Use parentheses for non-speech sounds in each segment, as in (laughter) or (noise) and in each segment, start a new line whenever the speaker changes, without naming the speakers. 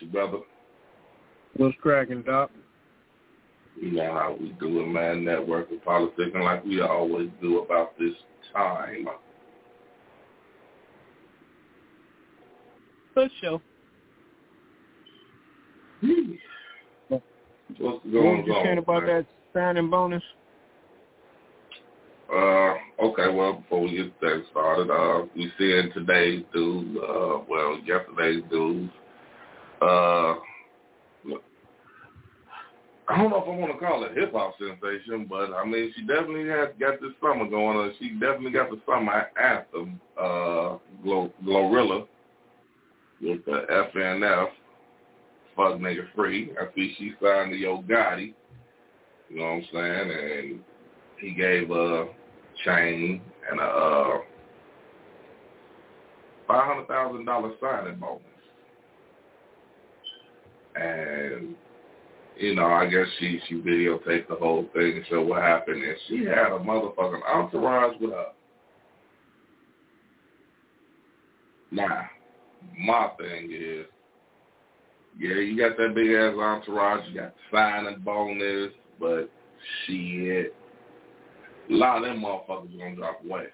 you,
brother?
What's cracking, Doc?
You know how we do it, man. Network Networking, politics, and like we always do about this time.
Good show.
What's
What
going
was you
on?
saying about
man?
that signing bonus?
Uh, okay, well, before we get that started, uh, we seeing today's news, uh, well, yesterday's news. Uh, I don't know if I want to call it hip hop sensation, but I mean, she definitely has got this summer going on. She definitely got the summer anthem, uh, Glo- Glorilla with the FNF, Fuck Nigga Free. I see she signed to Yo Gotti. You know what I'm saying? And he gave a chain and a uh, five hundred thousand dollar signing bonus. And you know, I guess she she videotaped the whole thing and showed what happened, and she had a motherfucking entourage with her. Now, my thing is, yeah, you got that big ass entourage, you got the signing bonus, but shit, a lot of them motherfuckers gonna drop away.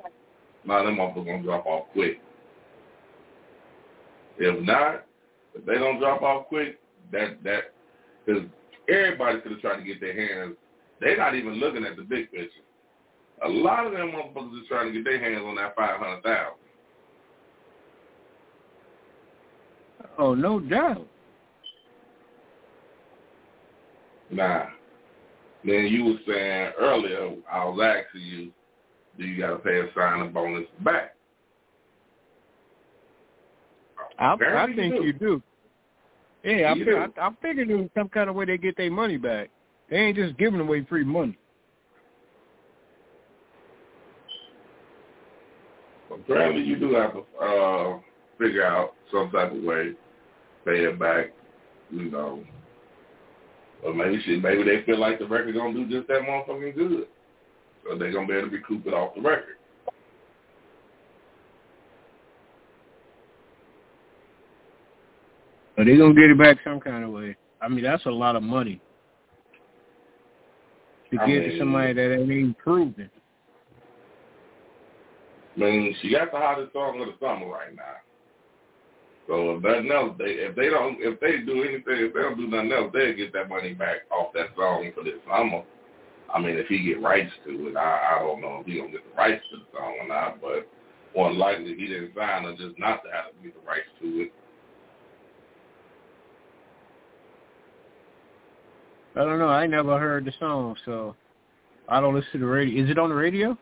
A lot of them motherfuckers gonna drop off quick. If not, if they don't drop off quick, that that because everybody could have tried to get their hands. They're not even looking at the big picture. A lot of them motherfuckers is trying to get their hands on that five hundred thousand.
Oh, no doubt.
Nah. Then you were saying earlier, I was asking you, do you got to pay a signing bonus back?
I, I think
you do.
you do. Yeah, I,
You
fi- I, I figured there was some kind of way they get their money back. They ain't just giving away free money.
Apparently you do have to uh, figure out some type of way, pay it back, you know. Or maybe shit, maybe they feel like the record gonna do just that motherfucking good. So they're gonna be able to recoup it off the record.
But they gonna get it back some kind of way. I mean, that's a lot of money to
I
get
mean-
to somebody that ain't even proven.
I mean, she got the hottest song of the summer right now. So if nothing else, they if they don't if they do anything, if they don't do nothing else, they'll get that money back off that song for this summer. I mean, if he get rights to it, I, I don't know if he gonna get the rights to the song or not, but more likely he didn't sign her just not to have to get the rights to it.
I don't know. I never heard the song, so I don't listen to the radio. Is it on the radio?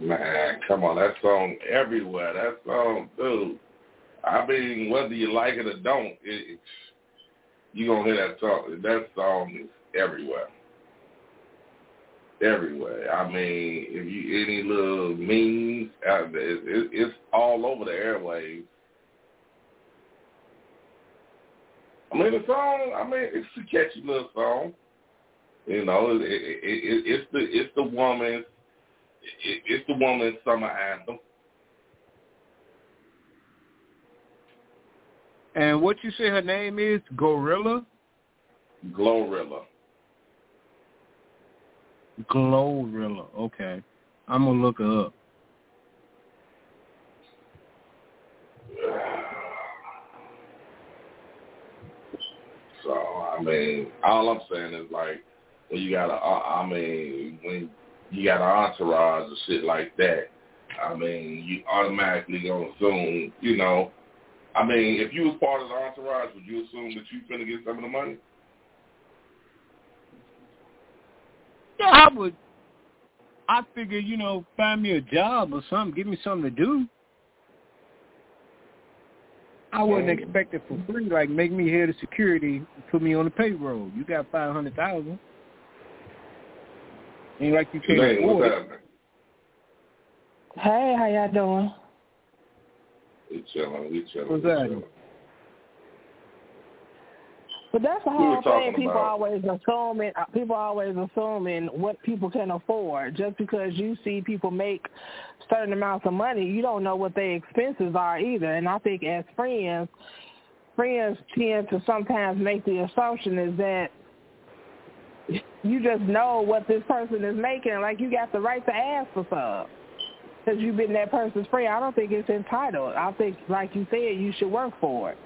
Man, come on, that song everywhere. That song, dude. I mean, whether you like it or don't, it, you gonna hear that song. That song is everywhere, everywhere. I mean, if you any little memes, it, it, it's all over the airwaves. I mean, the song. I mean, it's a catchy little song. You know, it, it, it, it's the it's the woman's it, it's the woman's summer anthem.
And what you say her name is? Gorilla?
Glorilla.
Glorilla. Okay. I'm gonna look her up.
So I mean, all I'm saying is like when you got a, uh, I mean, when you got an entourage or shit like that, I mean, you automatically gonna assume, you know, I mean, if you was part of the entourage, would you assume that you finna get some of the money?
Yeah, I would. I figure, you know, find me a job or something, give me something to do. I wouldn't
Mm.
expect it for free. Like, make me head of security, put me on the payroll. You got five hundred thousand. Ain't like you can't
Jane,
afford
what's
it.
happening?
Hey, how y'all doing?
We chilling, we chilling.
What's
we
that?
chilling.
But that's the whole thing. People
about-
always assuming uh, people always assuming what people can afford. Just because you see people make certain amounts of money, you don't know what their expenses are either. And I think as friends, friends tend to sometimes make the assumption is that you just know what this person is making, like you got the right to ask for some. Because you've been that person's friend, I don't think it's entitled. I think, like you said, you should work for it.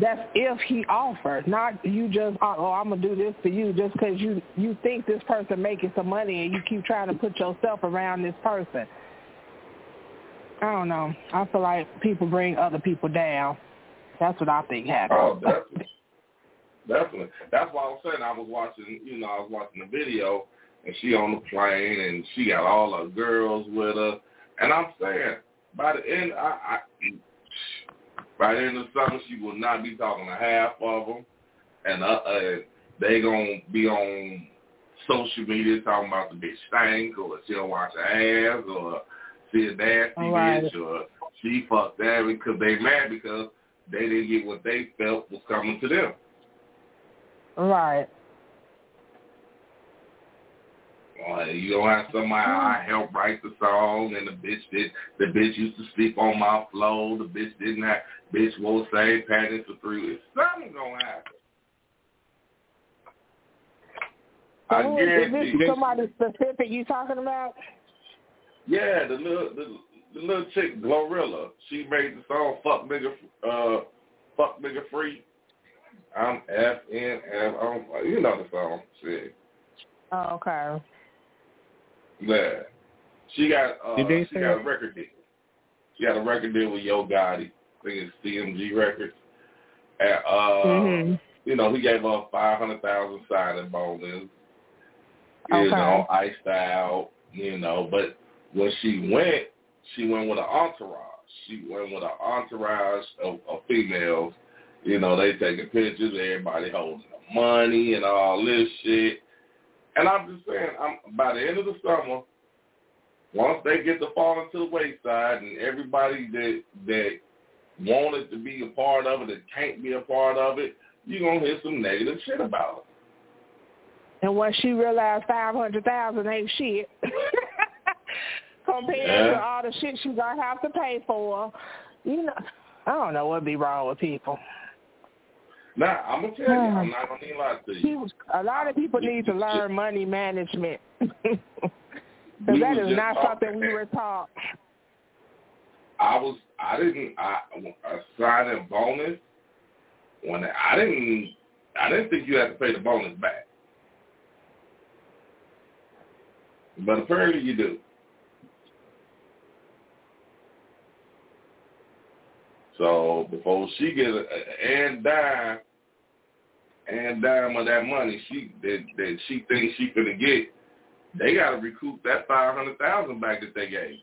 That's if he offers, not you just uh, oh oh, I'm gonna do this for you just because you you think this person making some money and you keep trying to put yourself around this person. I don't know. I feel like people bring other people down. That's what I think
Oh,
happens.
definitely. Definitely. That's why I was saying I was watching, you know, I was watching the video and she on the plane and she got all her girls with her. And I'm saying, by the end, I by the end of the summer, she will not be talking to half of them. And uh, uh, they going to be on social media talking about the bitch stank or she don't wash her ass or she a nasty
All right.
bitch or she fucked that because they mad because they didn't get what they felt was coming to them.
Right.
Uh, you don't have somebody I helped write the song, and the bitch did. The bitch used to sleep on my floor. The bitch didn't have. Bitch won't say panties for three weeks. Something gonna happen. I
So is this somebody specific you talking about?
Yeah, the little the, the little chick Glorilla. She made the song "Fuck Nigga," uh, "Fuck Nigga Free." I'm F N F. I'm, you know the song. Shit.
Oh, okay.
Yeah. She got uh
Did they
she got a record deal. She got a record deal with Yo Gotti. I think it's CMG Records. And uh
Mhm.
you know, he gave her five hundred thousand signing bonus.
Okay.
You know, iced out, you know, but when she went, she went with an entourage. She went with an entourage of, of females. You know, they taking pictures, everybody holding the money and all this shit. And I'm just saying, I'm by the end of the summer, once they get to falling to the wayside, and everybody that that wanted to be a part of it that can't be a part of it, you're gonna hear some negative shit about it.
And once she realized five hundred thousand ain't shit (laughs) compared
Yeah.
to all the shit she's gonna have to pay for, you know, I don't know what'd be wrong with people.
Now, I'm gonna tell you, I'm hmm. not gonna even lie to you.
People, a lot of people need to learn money management (laughs) because that
was
is not something we were taught.
I was, I didn't, I a signing bonus when I didn't, I didn't think you had to pay the bonus back, but apparently you do. So before she get a, and dime and dime of that money she that that she thinks she gonna get, they got to recoup that five hundred thousand back that they gave.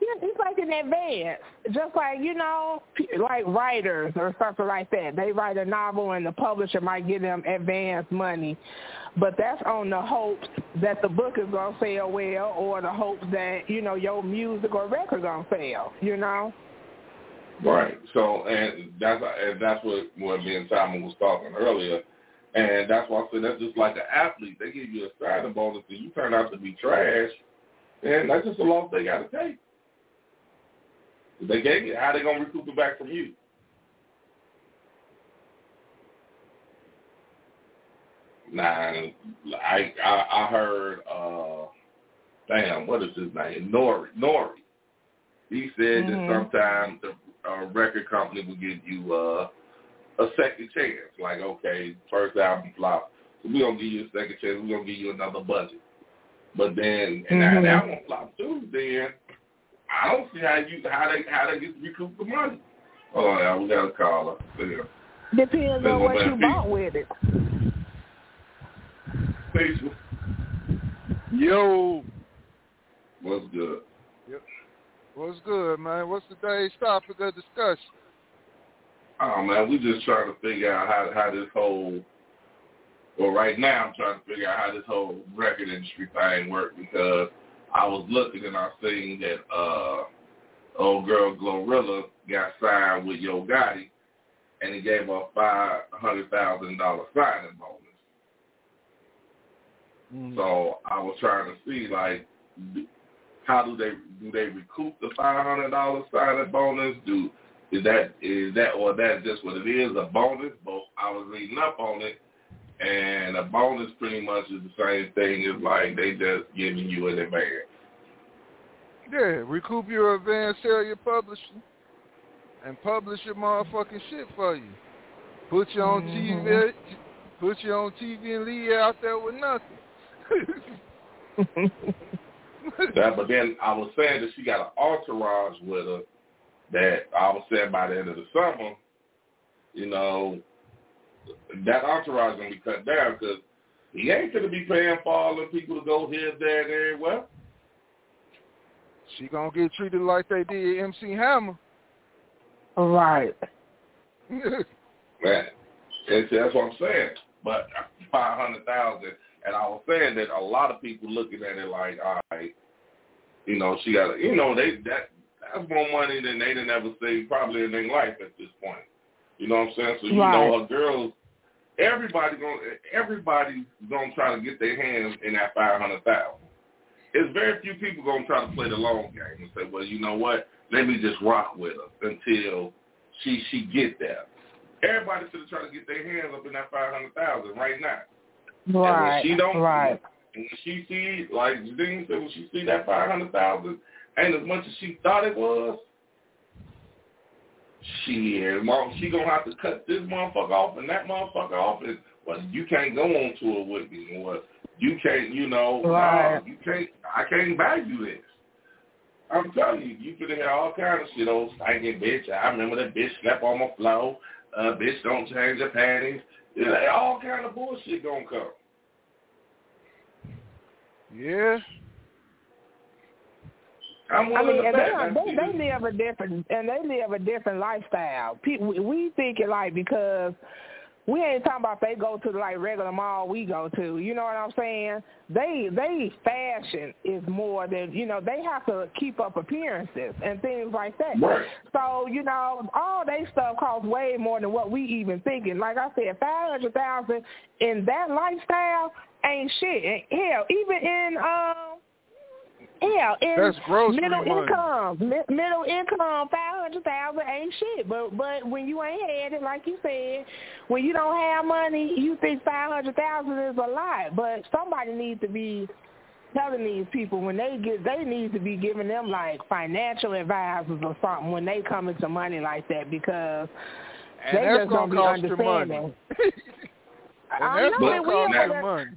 Yeah, it's like in advance. Just like, you know, like writers or something like that. They write a novel and the publisher might give them advance money. But that's on the hopes that the book is going to sell well or the hopes that, you know, your music or record going to sell, you know?
Right. So, and that's and that's what what me and Simon was talking earlier, and that's why I said that's just like an athlete. They give you a signing bonus, and you turn out to be trash, and that's just a loss they got to take. If they gave it, how they gonna recoup it back from you? Nah, I I, I heard. uh Damn, what is his name? Nori. Nori. He said
Mhm.
that sometimes the uh, record company will give you uh, a second chance. Like, okay, first album flop, so we're gonna give you a second chance. We're gonna give you another budget. But then, and now
Mhm.
that one flop too. Then I don't see how you how they how they get to recoup the money. Oh yeah, we got a caller. Yeah.
Depends on what you bought with it.
Peace.
Yo,
What's good?
What's good, man? What's today's topic of discussion?
Oh man, we just trying to figure out how how this whole well right now I'm trying to figure out how this whole record industry thing works because I was looking and I seen that uh old girl Glorilla got signed with Yo Gotti and he gave her a five hundred thousand dollar signing bonus.
Mm.
So I was trying to see like how do they do they recoup the five hundred dollar signing bonus? Do is that is that or that's just what it is a bonus? But I was reading up on it, and a bonus pretty much is the same thing as like they just giving you an advance.
Yeah, recoup your advance, sell your publishing, and publish your motherfucking shit for you. Put you on
Mhm.
TV, put you on TV and leave you out there with nothing. (laughs) (laughs)
That, but then I was saying that she got an entourage with her that I was saying by the end of the summer, you know, that entourage gonna be cut down because he ain't gonna be paying for all the people to go here, there, and everywhere.
she gonna get treated like they did MC Hammer.
right. (laughs)
Man, and that's what I'm saying. But five hundred thousand, and I was saying that a lot of people looking at it like, all right, you know, she got, you know, they that that's more money than they didn't ever see probably in their life at this point. You know what I'm saying? So you
Right.
know, her girls, everybody going, everybody's gonna try to get their hands in that five hundred thousand. It's very few people gonna try to play the long game and say, well, you know what? Let me just rock with her until she she get there. Everybody should try to get their hands up in that five hundred thousand right now.
Right.
And when she don't,
right.
When she see, like Jadine said, when she see that five hundred thousand ain't as much as she thought it was, she mom, she gonna have to cut this motherfucker off and that motherfucker off. And well, you can't go on tour with me, or you can't, you know,
Right.
nah, you can't. I can't buy you this. I'm telling you, you could hear all kinds of shit. Old stinking bitch. I remember that bitch slept on my floor. Uh, bitch, don't change your panties. Yeah, like, all kind of bullshit gonna come.
yeah.
I'm
I mean,
to
and they, they they live a different and they live a different lifestyle. People, we- we think it like because we ain't talking about they go to the like regular mall we go to. You know what I'm saying? They they fashion is more than you know. They have to keep up appearances and things like that.
Right.
So you know, all they stuff costs way more than what we even thinking. Like I said, five hundred thousand in that lifestyle ain't shit. And hell, even in um. Yeah,
grocery
middle income, mi- middle income, five hundred thousand ain't shit. But but when you ain't had it, like you said, when you don't have money, you think five hundred thousand is a lot. But somebody needs to be telling these people when they get, they need to be giving them like financial advisors or something when they come into money like that because
And
they just don't
gonna
be
cost you money. (laughs)
understanding.
and
I
that's
know
gonna
will,
cost
but
money.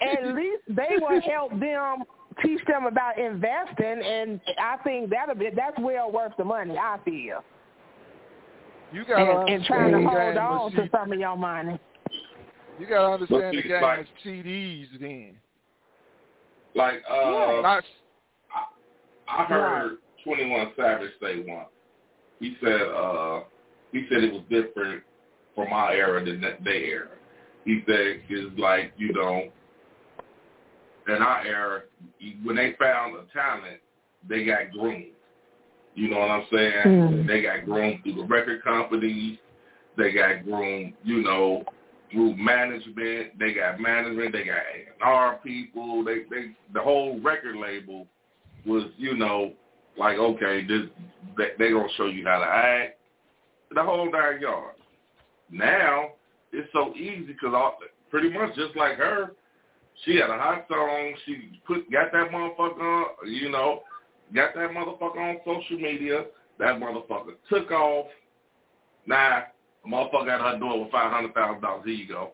at, at least they will help them teach them about investing, and I think that'll be that's well worth the money. I feel,
You gotta
and, and trying to
understand the
hold
game
on
of
to some of your money.
You gotta understand the
see,
game
like-
of CDs then.
Like uh,
Yeah.
Not
I heard Twenty One Savage say once. He said uh, he said it was different from our era than that- their era. He said it's like you know, in our era, when they found a talent, they got groomed. You know what I'm saying?
Mhm.
They got groomed through the record companies. They got groomed, you know, through management. They got management. They got A&R people. They they the whole record label was, you know, like okay, this they, they gonna show you how to act. The whole nine yards. Now it's so easy because pretty much just like her. She had a hot song. She put got that motherfucker on, you know, got that motherfucker on social media. That motherfucker took off. Now, a motherfucker got her door with five hundred thousand dollars. Here you go.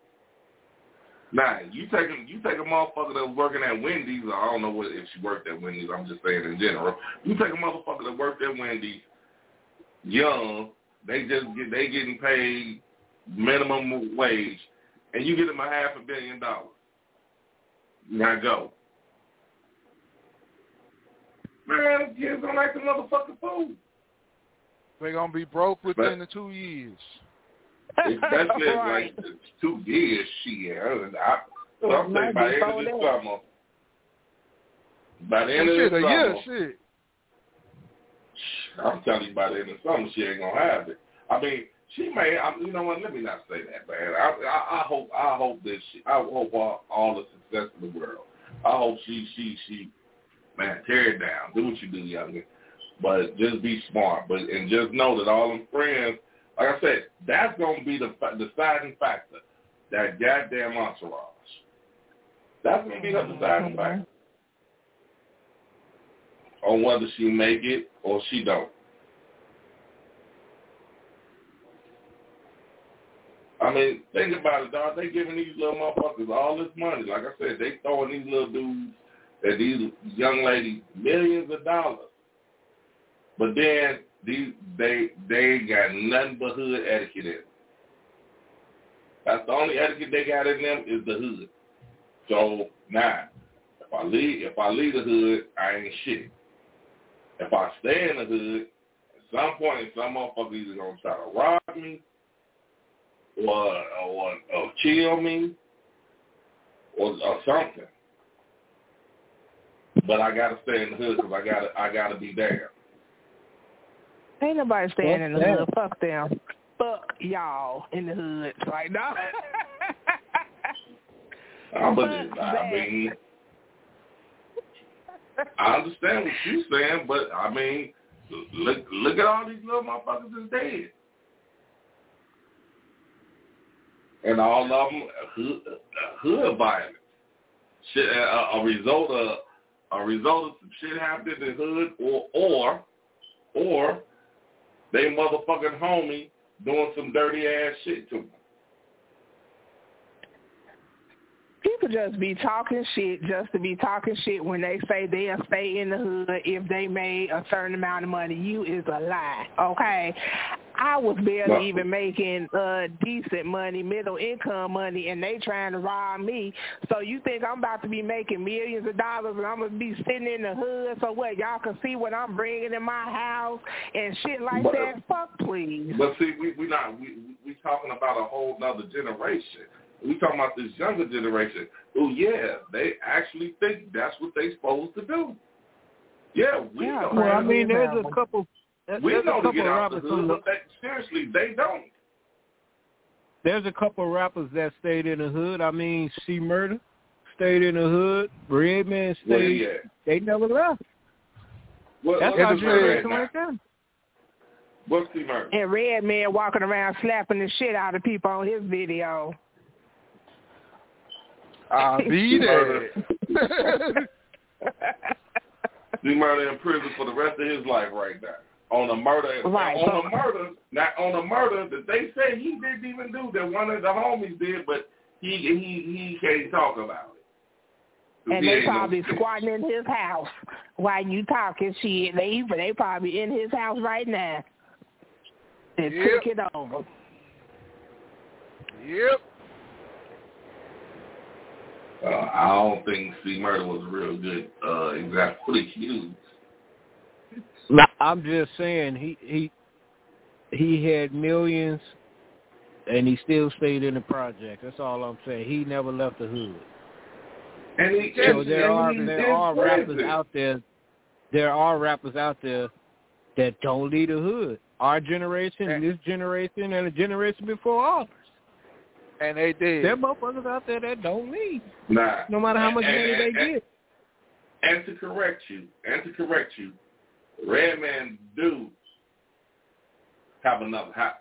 Now, you take a, you take a motherfucker that's working at Wendy's. I don't know what if she worked at Wendy's. I'm just saying in general. You take a motherfucker that worked at Wendy's, young. They just get they getting paid minimum wage, and you get them a half a billion dollars. Now go. Man, kids don't like the motherfucking food.
They're gonna be broke within
But-
the two years.
Especially if, (laughs)
Right.
like two years, shit. I, I, I'm saying by the end of this
sold
summer. By the end of
shit,
this summer,
year, shit.
I'm telling you, by the end of summer, she ain't gonna have it. I mean, she may. I, you know what? Let me not say that, man. I, I, I hope. I hope that she. I hope all, all the success in the world. I hope she. She. She. Man, tear it down. Do what you do, youngin. But just be smart. But and just know that all them friends. Like I said, that's gonna be the deciding factor. That goddamn entourage. That's gonna be the mm-hmm. deciding factor on whether she make it or she don't. I mean, think about it, dog. They giving these little motherfuckers all this money. Like I said, they throwing these little dudes and these young ladies millions of dollars. But then these they they got nothing but hood etiquette in. That's the only etiquette they got in them is the hood. So now, if I leave if I leave the hood, I ain't shit. If I stay in the hood, at some point some motherfucker either gonna try to rob me or or, or kill me or, or something. But I gotta stay in the hood because I gotta I gotta be there.
Ain't nobody staying in the
Fuck
hood. Fuck them. Fuck y'all in the hood. Like no. (laughs)
I, but,
Fuck
I
that.
mean, I understand what you're saying, but I mean, look look at all these little motherfuckers that's dead. And all of them uh, hood, uh, hood violence. Shit, a, a result of a result of some shit happening in the hood, or or or they motherfucking homie doing some dirty ass shit to them.
People just be talking shit just to be talking shit when they say they'll stay in the hood if they made a certain amount of money. You is a lie, okay? I was barely
Well-
even making uh decent money, middle income money, and they trying to rob me. So you think I'm about to be making millions of dollars and I'm gonna be sitting in the hood? So what? Y'all can see what I'm bringing in my house and shit like
But-
that. Fuck, please.
But see, we we not we we- we talking about a whole nother generation. We talking about this younger generation who, yeah, they actually think that's what they supposed to do. Yeah, we
Yeah.
Well, I mean, there's a couple. There's
we
a
know to
couple
get out the
rappers
hood, but they, seriously, they don't.
There's a couple of rappers that stayed in the hood. I mean, C Murder stayed in the hood. Redman
Well,
stayed.
yeah.
They never left.
What,
That's
what
our
is Murder
generation right there.
What's the murder?
And Redman walking around slapping the shit out of people on his video.
I'll (laughs) be there. (laughs)
The murder in prison for the rest of his life right now. On a murder,
Right,
on a murder, not on a murder that they say he didn't even do that one of the homies did, but he he he can't talk about it. 'Cause
and they
ain't no
probably squatting in his house while you talking shit. They they probably in his house right now. And
Yep.
took it over.
yep.
Uh, I don't think C Murder was a real good uh, example for the accused.
No, I'm just saying he he he had millions, and he still stayed in the project. That's all I'm saying. He never left the hood.
And he,
So there
and
are there are rappers
prison.
out there. There are rappers out there that don't leave the hood. Our generation,
And-
this generation, and the generation before ours.
And they did.
There are motherfuckers out there that don't leave,
Nah.
no matter how much
And-
money they
and- and-
get.
And to correct you, and to correct you, Redman do have another house.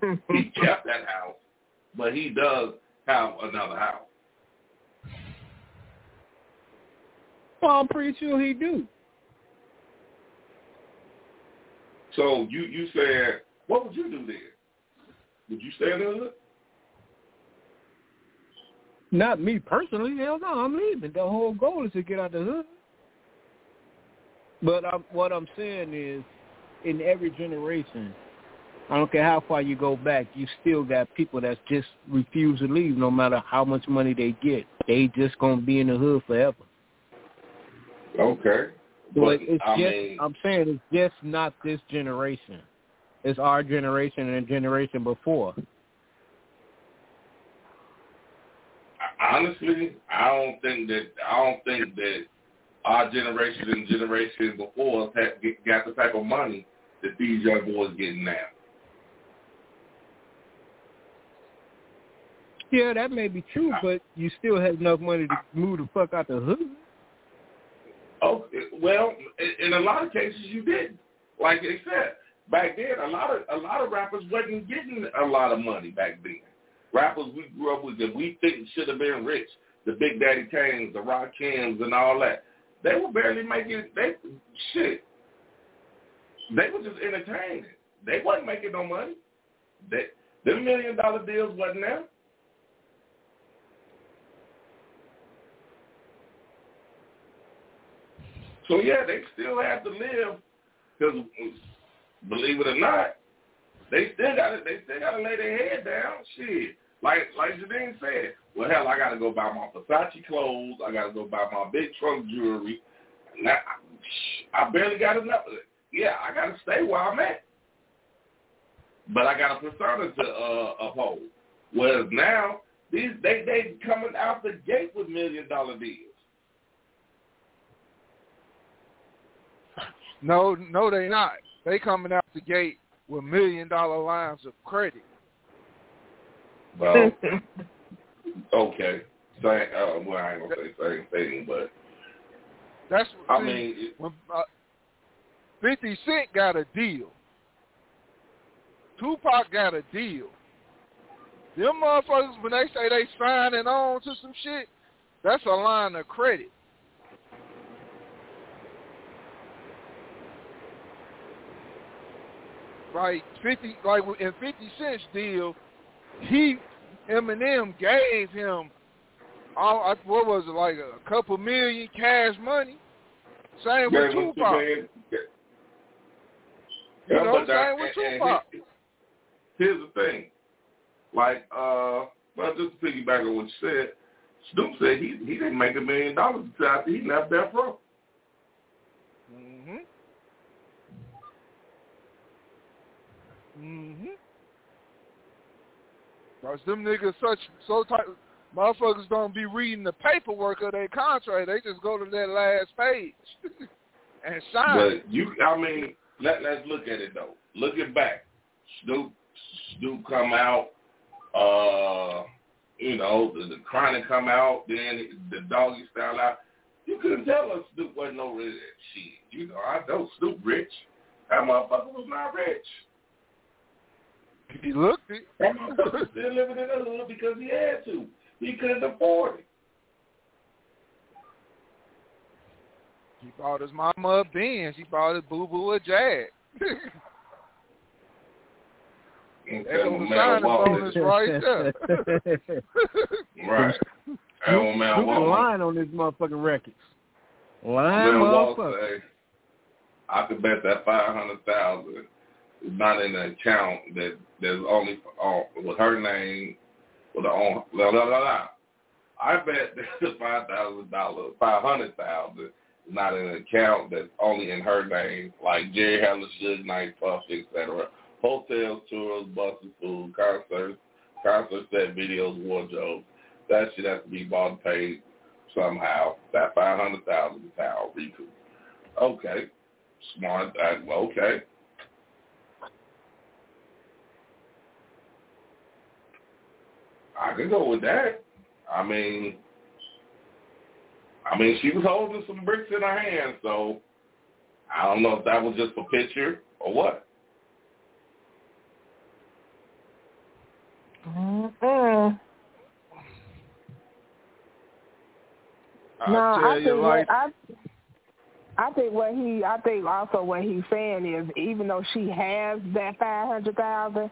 He (laughs) kept that house, but he does have another house.
Well, I'm pretty sure he do.
So you you said, what would you do then? Would you stay in the hood?
Not me personally. Hell no, I'm leaving. The whole goal is to get out the hood. But I'm, what I'm saying is, in every generation, I don't care how far you go back, you still got people that just refuse to leave no matter how much money they get. They just gonna be in the hood forever.
Okay.
But,
But
it's
I
just
mean,
I'm saying it's just not this generation. It's our generation and the generation before.
honestly, I don't think that I don't think that our generation and generation before us had got the type of money that these young boys getting now.
Yeah, that may be true, but you still have enough money to move the fuck out the hood.
Oh, well, in, a lot of cases you didn't. Like they said, back then a lot of a lot of rappers wasn't getting a lot of money back then. Rappers we grew up with that we think should have been rich, the Big Daddy Kanes, the Rock Rakims, and all that. They were barely making they shit. They were just entertaining. They wasn't making no money. They them million dollar deals wasn't there. So yeah, they still have to live because believe it or not, they still got to they still got to lay their head down. Shit, like like Janine said, well hell, I got to go buy my Versace clothes. I got to go buy my big trunk jewelry. Now, I barely got enough. Yeah, I got to stay where I'm at, but I got a persona to uh, uphold. Whereas now, these they they coming out the gate with million dollar deals.
No, no, they not. They coming out the gate with million dollar lines of credit.
Well, (laughs) okay. Same, uh, well, I ain't gonna say same thing, but
That's
I
see,
mean, it-
when uh, Fifty Cent got a deal. Tupac got a deal. Them motherfuckers, when they say they signing on to some shit, that's a line of credit. Like fifty, like in Fifty Cent's deal, he Eminem gave him all what was it like a couple million cash money. Same with Tupac. You know,
that-
same with Tupac.
Here's the thing, like, uh, well, just to piggyback on what you said, Snoop said he he didn't make a million dollars until after he left Death Row.
Mhm. Mhm. Cause them niggas such so tight. Motherfuckers don't be reading the paperwork of their contract. They just go to that last page (laughs) and sign.
But you, I mean, let let's look at it though. Looking back, Snoop Snoop come out, uh, you know, the, the chronic come out, then the doggy style out. You couldn't tell us Snoop wasn't no rich shit. You know, I know Snoop rich. That motherfucker was not rich.
He looked it.
That motherfucker still living in the hood because he had to. He couldn't afford it.
He bought his mama a Benz. He bought his boo boo a Jag. (laughs)
And
There
tell
goes
my
signing bonus right there. (laughs) (laughs)
Right. Tell my man
Snoop lying on this motherfucking records. Lying motherfucker.
say, I could bet that five hundred thousand is not in the account that there's only on with her name with her own blah blah blah. blah. I bet (laughs) that five thousand dollars, five hundred thousand not in an account that's only in her name, like Jerry Heller, Suge Knight, Puff, etc. Hotels, tours, buses, food, concerts, concert set, videos, wardrobes. That shit has to be bought and paid somehow. That five hundred thousand is how recoup. Okay, smart. Uh, okay. I can go with that. I mean, I mean, she was holding some bricks in her hand, so I don't know if that was just a picture or what.
Mm-mm. No, I think
like,
what, I, I think what he, I think also what he's saying is, even though she has that five hundred thousand,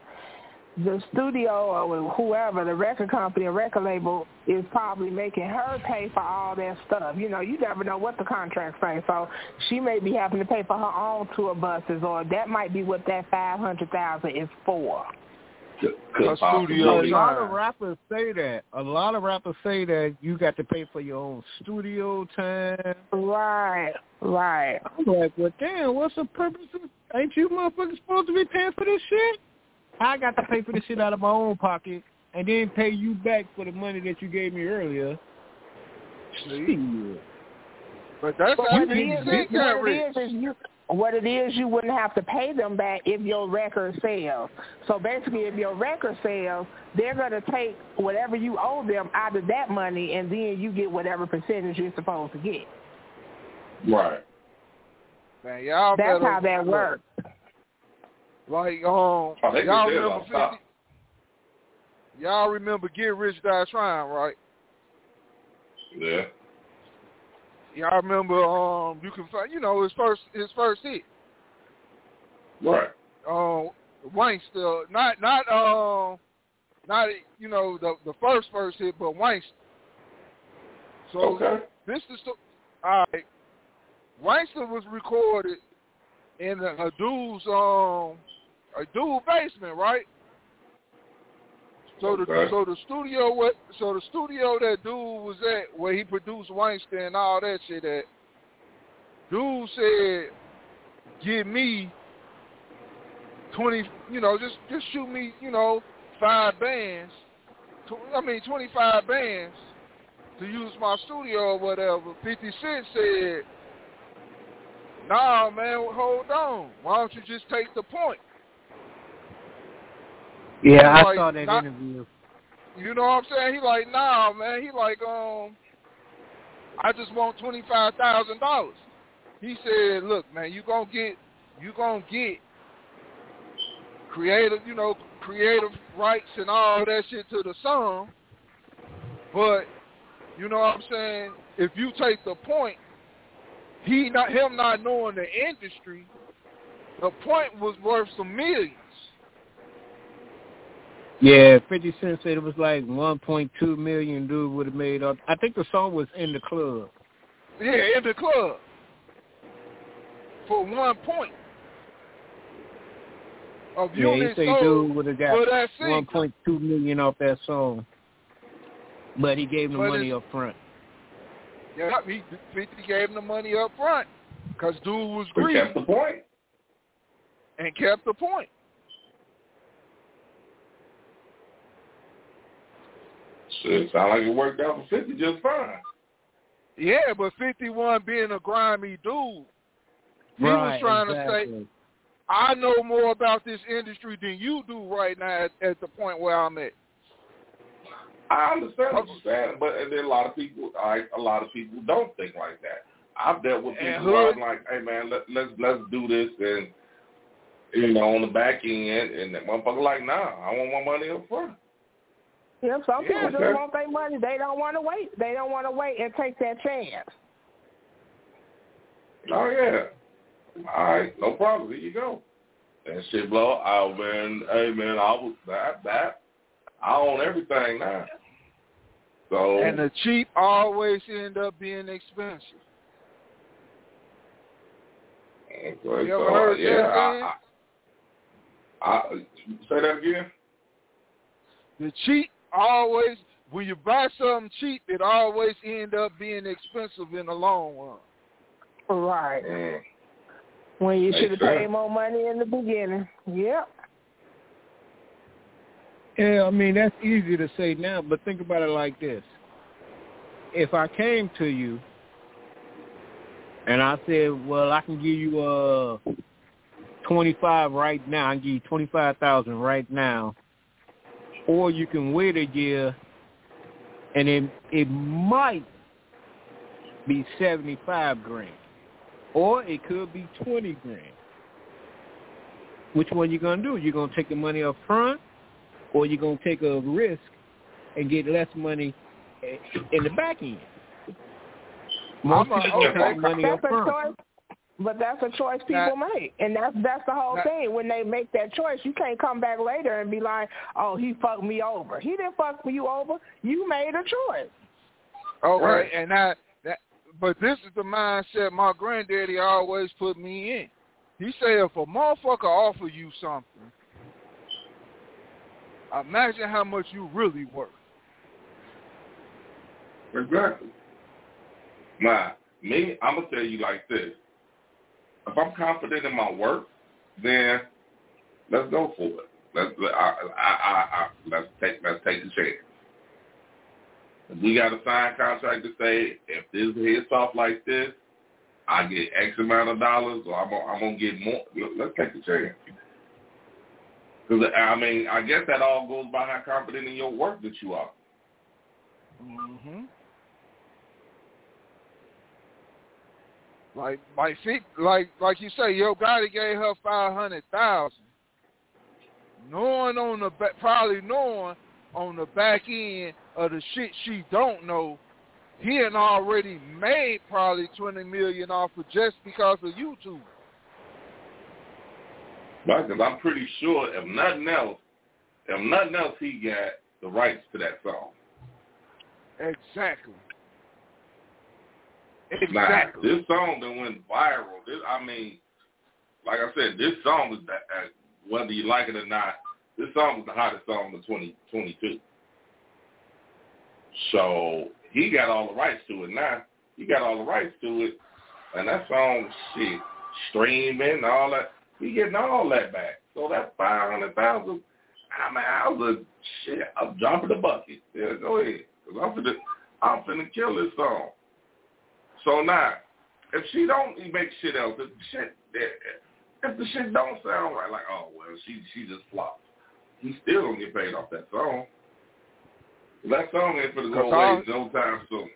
the studio or whoever, the record company or record label is probably making her pay for all that stuff. You know, you never know what the contract say. So she may be having to pay for her own tour buses, or that might be what that five hundred thousand is for.
Could
A studio
a lot of rappers say that. A lot of rappers say that you got to pay for your own studio time.
Right, right.
I'm like, well, damn, what's the purpose of? Ain't you motherfuckers supposed to be paying for this shit? I got to pay for this shit out of my own pocket and then pay you back for the money that you gave me earlier. Shit.
but that's
But
how
what it
50
is, what it is, is you, what it is, you wouldn't have to pay them back if your record sells. So basically, if your record sells, they're going to take whatever you owe them out of that money, and then you get whatever percentage you're supposed to get.
Right.
Man, y'all
That's how that works.
Like, um,
Oh,
y'all remember 50?
top.
Y'all remember Get Rich Die Trying, right?
Yeah.
Y'all remember, um, you can find, you know, his first his first hit.
Right.
Um, Wanksta, not not um, not you know the the first first hit, but Wanksta. So
Okay.
this is the all right. Wanksta was recorded in a dude's um a dude basement, right? So the
Okay.
so the studio what so the studio that dude was at where he produced Wanksta and all that shit at dude said give me twenty you know, just just shoot me, you know, five bands tw- I mean twenty five bands to use my studio or whatever. Fifty Cent said Nah man, hold on. Why don't you just take the point?
Yeah, I
Like,
saw that
not-
interview.
You know what I'm saying? He like, nah, man. He like, um, I just want twenty five thousand dollars. He said, look, man, you gonna get, you gonna get creative, you know, creative rights and all that shit to the song, but you know what I'm saying? If you take the point, he not him not knowing the industry, the point was worth some millions.
Yeah, Fifty Cent said it was like one point two million. Dude would have made up. I think the song was in the club.
Yeah, in the club. For one point. Of
Yeah, he
units
said
sold
dude would have got
for that
one
single.
point two million off that song, but he gave him the
But
money up front.
Yeah, he 50 gave him the money up front because dude was
We
greedy
kept the point.
and kept the point.
Shit, sound like it worked out for 50 just fine.
Yeah, but 51 being a grimy dude, he was
right,
trying to say. I know more about this industry than you do right now at, at the point where I'm at.
I understand what you're saying, but and then a lot of people, I, a lot of people don't think like that. I've dealt with people where
hood-
I'm like, hey man, let, let's let's do this, and you know, on the back end, and that motherfucker like, nah, I want my money up front.
Yeah, some
Yeah,
people just
okay.
want their money. They don't want to wait. They don't want to wait and take that chance.
Oh yeah, all right, no problem. Here you go. And shit blow out, man. Hey man, I was that that. I own everything now. So
And the cheap always end up being expensive.
so,
You ever
so,
heard
yeah,
that
I, I, I, say that again.
The cheap always, when you buy something cheap, it always end up being expensive in the long run.
Right.
Mm.
When you should have paid more money in the beginning. Yep.
Yeah, I mean that's easy to say now, but think about it like this: if I came to you and I said, "Well, I can give you uh twenty five right now. I can give you twenty five thousand right now, or you can wait a year, and it it might be seventy five grand, or it could be twenty grand. Which one you gonna do? You gonna take the money up front, or you gonna take a risk and get less money in the back end? Most people take money up front.
Choice. But that's a choice people
Now-
make, and that's that's the whole
now-
thing. When they make that choice, you can't come back later and be like, "Oh, he fucked me over." He didn't fuck you over. You made a choice.
Okay,
Right.
and that that but this is the mindset my granddaddy always put me in. He said if a motherfucker offer you something, imagine how much you really worth.
Exactly. Now, me, I'm gonna tell you like this. If I'm confident in my work, then let's go for it. Let's I, I, I, let's take let's take the chance. If we got a signed contract to say if this hits off like this, I get X amount of dollars, or I'm gonna, I'm gonna get more. Let- Let's take the chance. Because I mean, I guess that all goes by how confident in your work that you are.
Mm-hmm. Like, like, see, like, like you say, Yo Gotti gave her five hundred thousand, knowing on the ba- probably knowing on the back end of the shit she don't know, he had already made probably twenty million off of just because of YouTube.
Right, because I'm pretty sure if nothing else, if nothing else, he got the rights to that song.
Exactly. Exactly.
this song that went viral. This, I mean, like I said, this song is that, uh, whether you like it or not. This song was the hottest song of 2022. So he got all the rights to it. Now he got all the rights to it, and that song, shit, streaming, all that. He getting all that back. So that five hundred thousand. I mean, I was a shit. I'm dropping the bucket. Yeah, go ahead. Cause I'm finna, I'm finna kill this song. So now, if she don't make shit else, if the shit, if the shit don't sound right, like oh well, she she just flopped. He still don't get paid off that song. That song ain't finna go
Cause all-
away no time soon.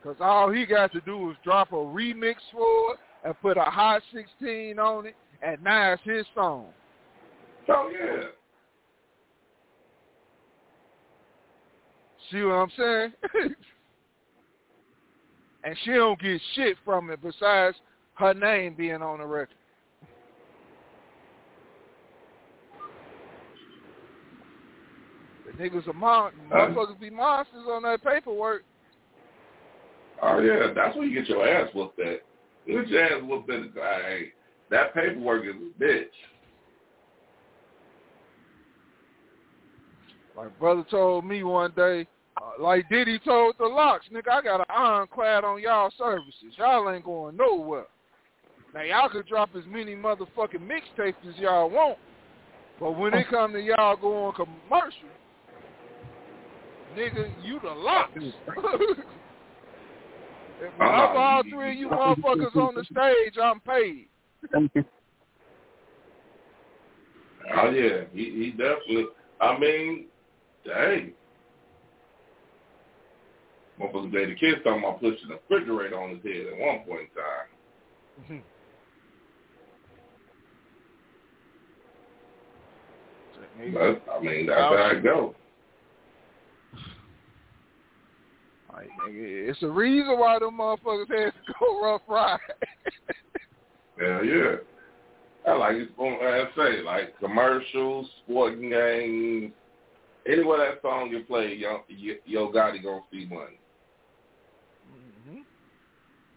Because all he got to do is drop a remix for it and put a hot 16 on it, and now it's his song.
So yeah,
See what I'm saying? (laughs) and she don't get shit from it besides her name being on the record. The niggas are mon- motherfuckers be monsters on that paperwork.
oh yeah, that's where you get your ass whooped at. You get your ass whooped at. Hey, that paperwork is a bitch.
Like brother told me one day, uh, like Diddy told the LOX, nigga, I got an ironclad on y'all services. Y'all ain't going nowhere. Now y'all could drop as many motherfucking mixtapes as y'all want, but when it come to y'all going commercial, nigga, you the LOX. (laughs) if I'm all three of you motherfuckers on the stage, I'm paid.
Oh yeah, he he definitely. I mean, dang. Motherfucker made the kid talking about pushing a refrigerator on his head at one point in time. Mm-hmm. But I mean, that's how it goes.
Like, nigga, it's a reason why them motherfuckers had to go rough ride. (laughs)
Hell yeah. I like it's going I say, like commercials, sporting games, anywhere that song you play, yo, yo Gotti gonna see money.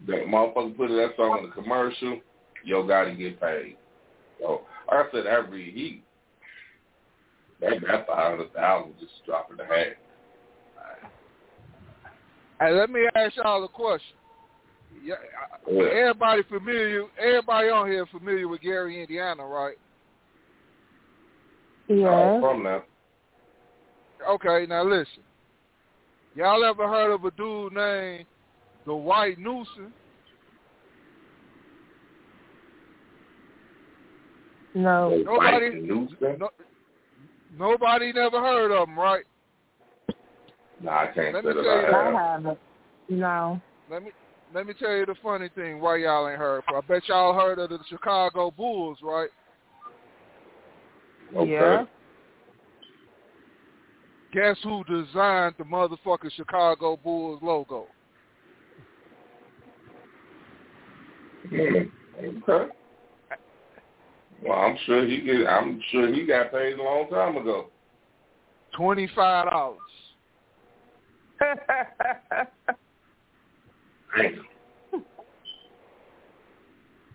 That motherfucker put that song in the commercial, yo Gotti get paid. So like I said, every he that that five hundred thousand just dropping the hat.
Hey, let me ask y'all a question. Yeah, I-
Yeah.
everybody familiar? Everybody on here familiar with Gary, Indiana, right?
Yeah.
From that.
Okay, now listen. Y'all ever heard of a dude named the White Newsom?
No.
Nobody- No, nobody never heard of him, right?
Nah, I can't
Let me tell you
I have.
I haven't. No.
Let me let me tell you the funny thing. Why y'all ain't heard? I bet y'all heard of the Chicago Bulls, right?
Okay.
Yeah.
Guess who designed the motherfucking Chicago Bulls logo?
Hmm. Okay. Well, I'm sure he get. I'm sure he got paid a long time ago.
Twenty five dollars. (laughs)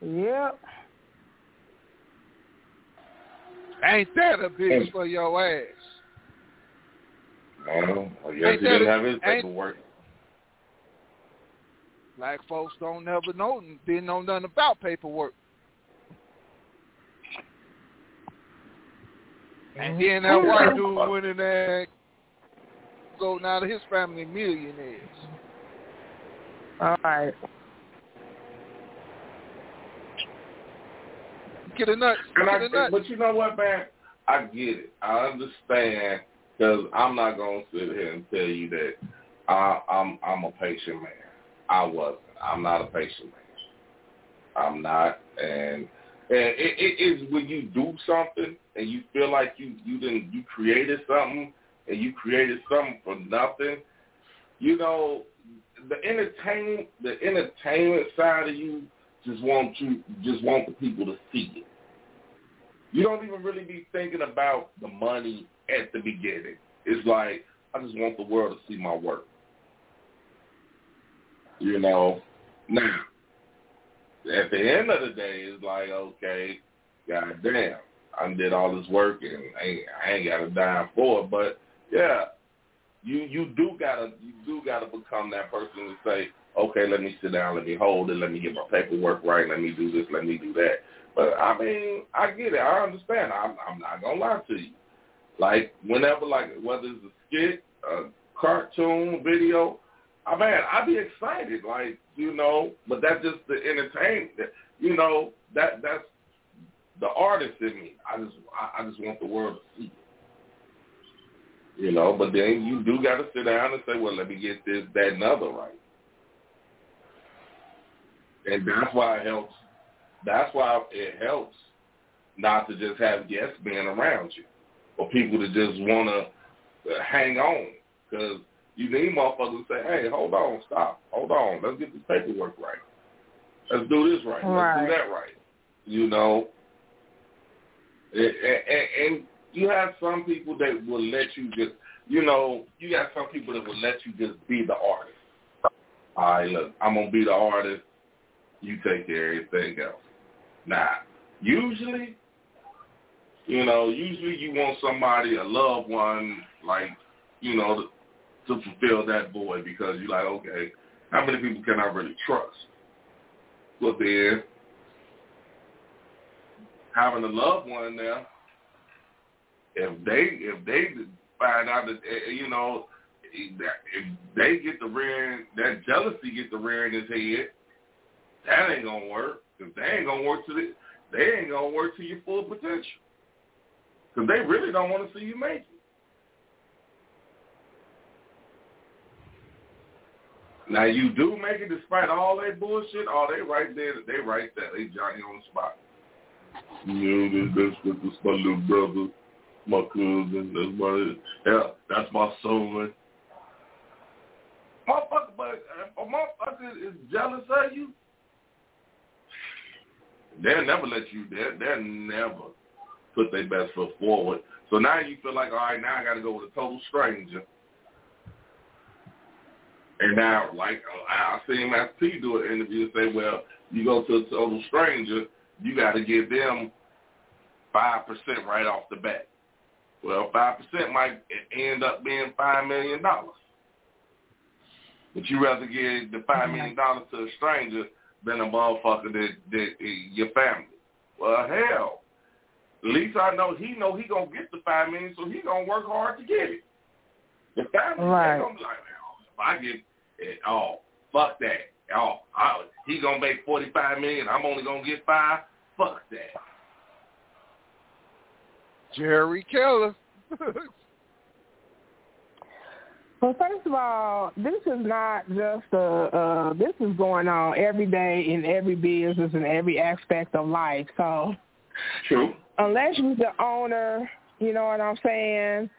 yep.
Ain't that a bitch for your ass?
Well, I guess he didn't have his paperwork.
Black folks don't never know, didn't know nothing about paperwork. And mm-hmm. then that white dude went in there, go now to his family millionaires.
All right.
Get a nut. Get a
I,
nut.
but you know what, man? I get it. I understand because I'm not gonna sit here and tell you that I, I'm I'm a patient man. I wasn't. I'm not a patient. I'm not, and and it, it is when you do something and you feel like you you didn't you created something and you created something for nothing. You know, the entertainment the entertainment side of you just want you just want the people to see it. You don't even really be thinking about the money at the beginning. It's like I just want the world to see my work. You know, now at the end of the day, it's like okay, goddamn, I did all this work and I ain't, I ain't got a dime for it. But yeah, you you do gotta you do gotta become that person to say, okay, let me sit down, let me hold it, let me get my paperwork right, let me do this, let me do that. But I mean, I get it, I understand. I'm I'm not gonna lie to you. Like whenever, like whether it's a skit, a cartoon, video, I man, I'd be excited, like you know. But that's just the entertainment. You know that that's the artist in me. I just I, I just want the world to see. You know, but then you do got to sit down and say, well, let me get this, that, and other right. And that's why it helps. That's why it helps not to just have guests being around you or people to just want to hang on because you need motherfuckers to say, hey, hold on, stop, hold on, let's get this paperwork right. Let's do this right.
right.
Let's do that right. You know, and, and, and you have some people that will let you just, you know, you got some people that will let you just be the artist. All right, look, I'm gonna be the artist. You take care of everything else. Now, usually, you know, usually you want somebody, a loved one, like, you know, to, fulfill that void because you're like, okay, how many people can I really trust? But then, having a loved one now, if they if they find out that eh, you know if they get the rear that jealousy get the rear in his head, that ain't gonna work. Cause they ain't gonna work to the they ain't gonna work to your full potential. Cause they really don't want to see you make it. Now you do make it despite all that bullshit. Oh, they right there. They right there. They Johnny on the spot. You know, that's, that's, that's my little brother, my cousin. That's my yeah, that's my son. Motherfucker, but uh, a motherfucker is jealous of you. They'll never let you. They'll, they'll never put their best foot forward. So now you feel like, all right, now I got to go with a total stranger. And now, like I seen Master P do an interview and say, well, you go to a total stranger, you got to give them five percent right off the bat. Well, five percent might end up being five million dollars. But you rather give the five million dollars to a stranger than a motherfucker that that your family. Well, hell, at least I know he know he gonna get the five million, so he gonna work hard to get it. The family
Right.
gonna be like, if I get it, oh, fuck that. Oh, I, he gonna make forty five million. I'm only gonna get five. Fuck that.
Jerry Keller. (laughs)
Well, first of all, this is not just a. Uh, this is going on every day in every business and every aspect of life. So,
True.
unless you're the owner, you know what I'm saying.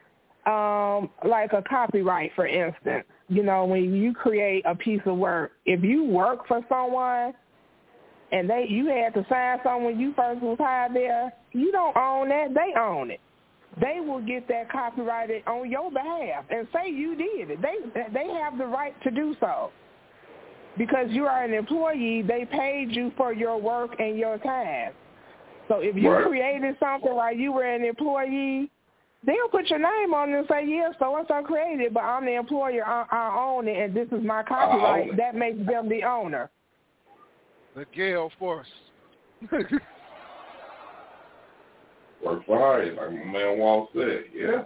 Um, like a copyright, for instance. You know, when you create a piece of work, if you work for someone, and they you had to sign something when you first was hired there, you don't own that. They own it. They will get that copyrighted on your behalf and say you did it. They they have the right to do so. Because you are an employee, they paid you for your work and your time. So if you
Right.
created something while you were an employee, they'll put your name on it and say, yes, so and so created, but I'm the employer, I, I own it, and this is my copyright. That makes them the owner.
The Gale Force.
Work for hire, like my man Walt said. Yeah.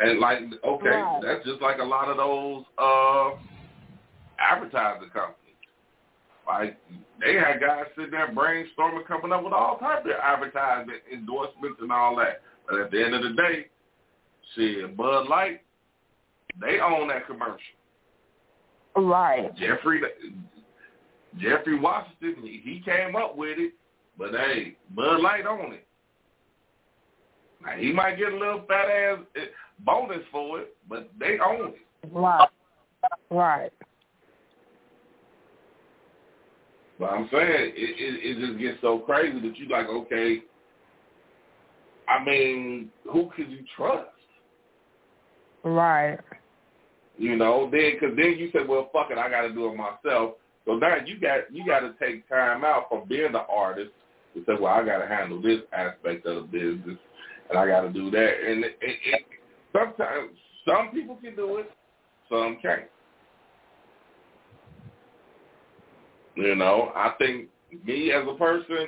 And like, okay,
Right.
that's just like a lot of those uh advertising companies. Like they had guys sitting there brainstorming, coming up with all types of advertisement endorsements and all that. But at the end of the day, shit, Bud Light, they own that commercial.
Right.
Jeffrey Jeffrey Washington, he, he came up with it, but hey, Bud Light on it. Now he might get a little fat ass eh, bonus for it, but they own it.
Right. Right.
But I'm saying it, it, it just gets so crazy that you like, okay, I mean, who could you trust?
Right.
You know, then because then you say, well, fuck it, I got to do it myself. So now you got you got to take time out from being the artist to say, well, I got to handle this aspect of the business, and I got to do that. And it, it, it, sometimes some people can do it, some can't. You know, I think me as a person,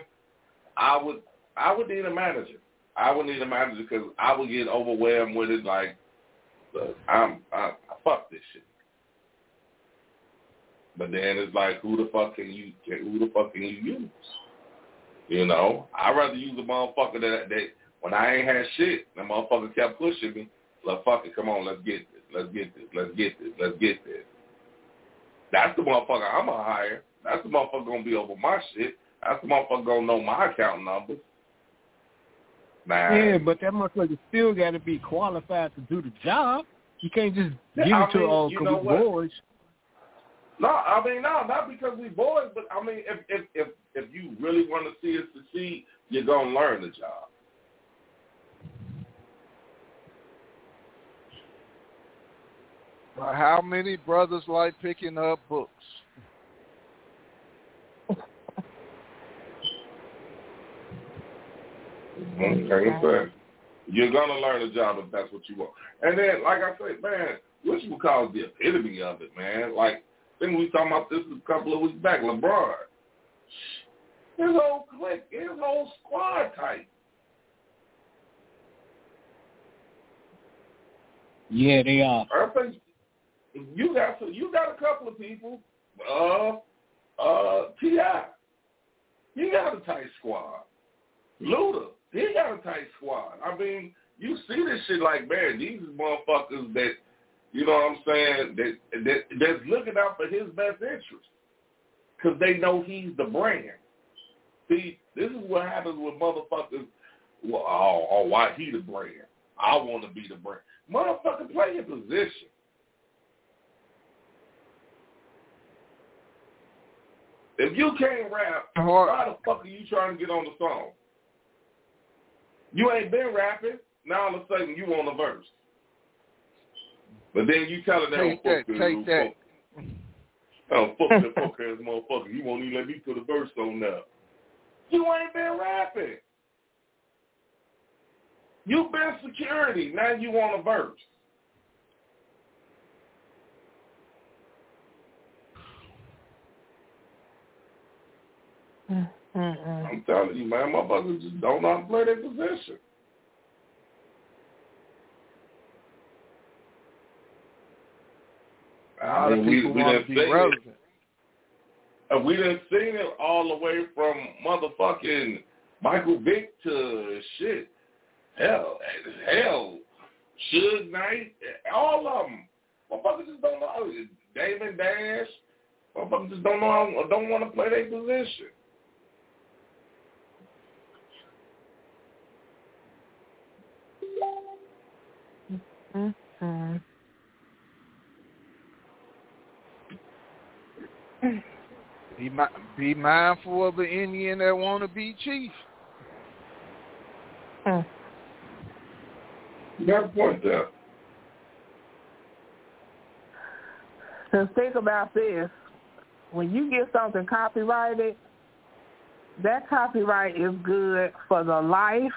I would I would need a manager. I would need a manager because I would get overwhelmed with it. Like, look, I'm I, fuck this shit. But then it's like, who the fuck can you who the fuck can you use? You know, I'd rather use a motherfucker that that when I ain't had shit, that motherfucker kept pushing me. Like, fuck it, come on, let's get this, let's get this, let's get this, let's get this. That's the motherfucker I'm gonna hire. That's the motherfucker gonna be over my shit. That's the motherfucker gonna know my account numbers. Man.
Yeah, but that motherfucker still got to be qualified to do the job. You can't just
Yeah,
give
I
it to
mean,
all
you know
couple boys.
No, I mean no, not because we boys, but I mean if if if if you really want to see us succeed, you're gonna learn the job.
How many brothers like picking up books?
Okay, so you're gonna learn a job if that's what you want. And then, like I said, man, which would cause the epitome of it, man. Like, I think we talking about this a couple of weeks back. LeBron, his whole clique, his whole squad type.
Yeah, they are.
I think you got so you got a couple of people. Uh, uh, T.I., You got a tight squad. Luda, he got a tight squad. I mean, you see this shit like man, these motherfuckers that you know what I'm saying that that that's looking out for his best interest because they know he's the brand. See, this is what happens with motherfuckers. Well, oh, oh, why he the brand? I want to be the brand. Motherfucker, play your position. If you can't rap, why the fuck are you trying to get on the song? You ain't been rapping. Now all of a sudden you on the verse. But then you telling them,
Take that,
fuck (laughs)
take that.
Oh, fuck that fuck ass motherfucker. You won't even let me put a verse on now. You ain't been rapping. You've been security. Now you want a verse. Hmm.
Mm-mm.
I'm telling you, man, motherfuckers just don't know how to play their position.
A lot
I
of
mean, we,
people
we
want
done
to be
seen it.
relevant.
And we done seen it all the way from motherfucking Michael Vick to shit. Hell, hell, Suge Knight, all of them. Motherfuckers just don't know. Damon Dash, motherfuckers just don't know, don't want to play their position.
He be be mindful of the Indian that want to be chief.
You got a point there.
Because think about this. When you get something copyrighted, that copyright is good for the life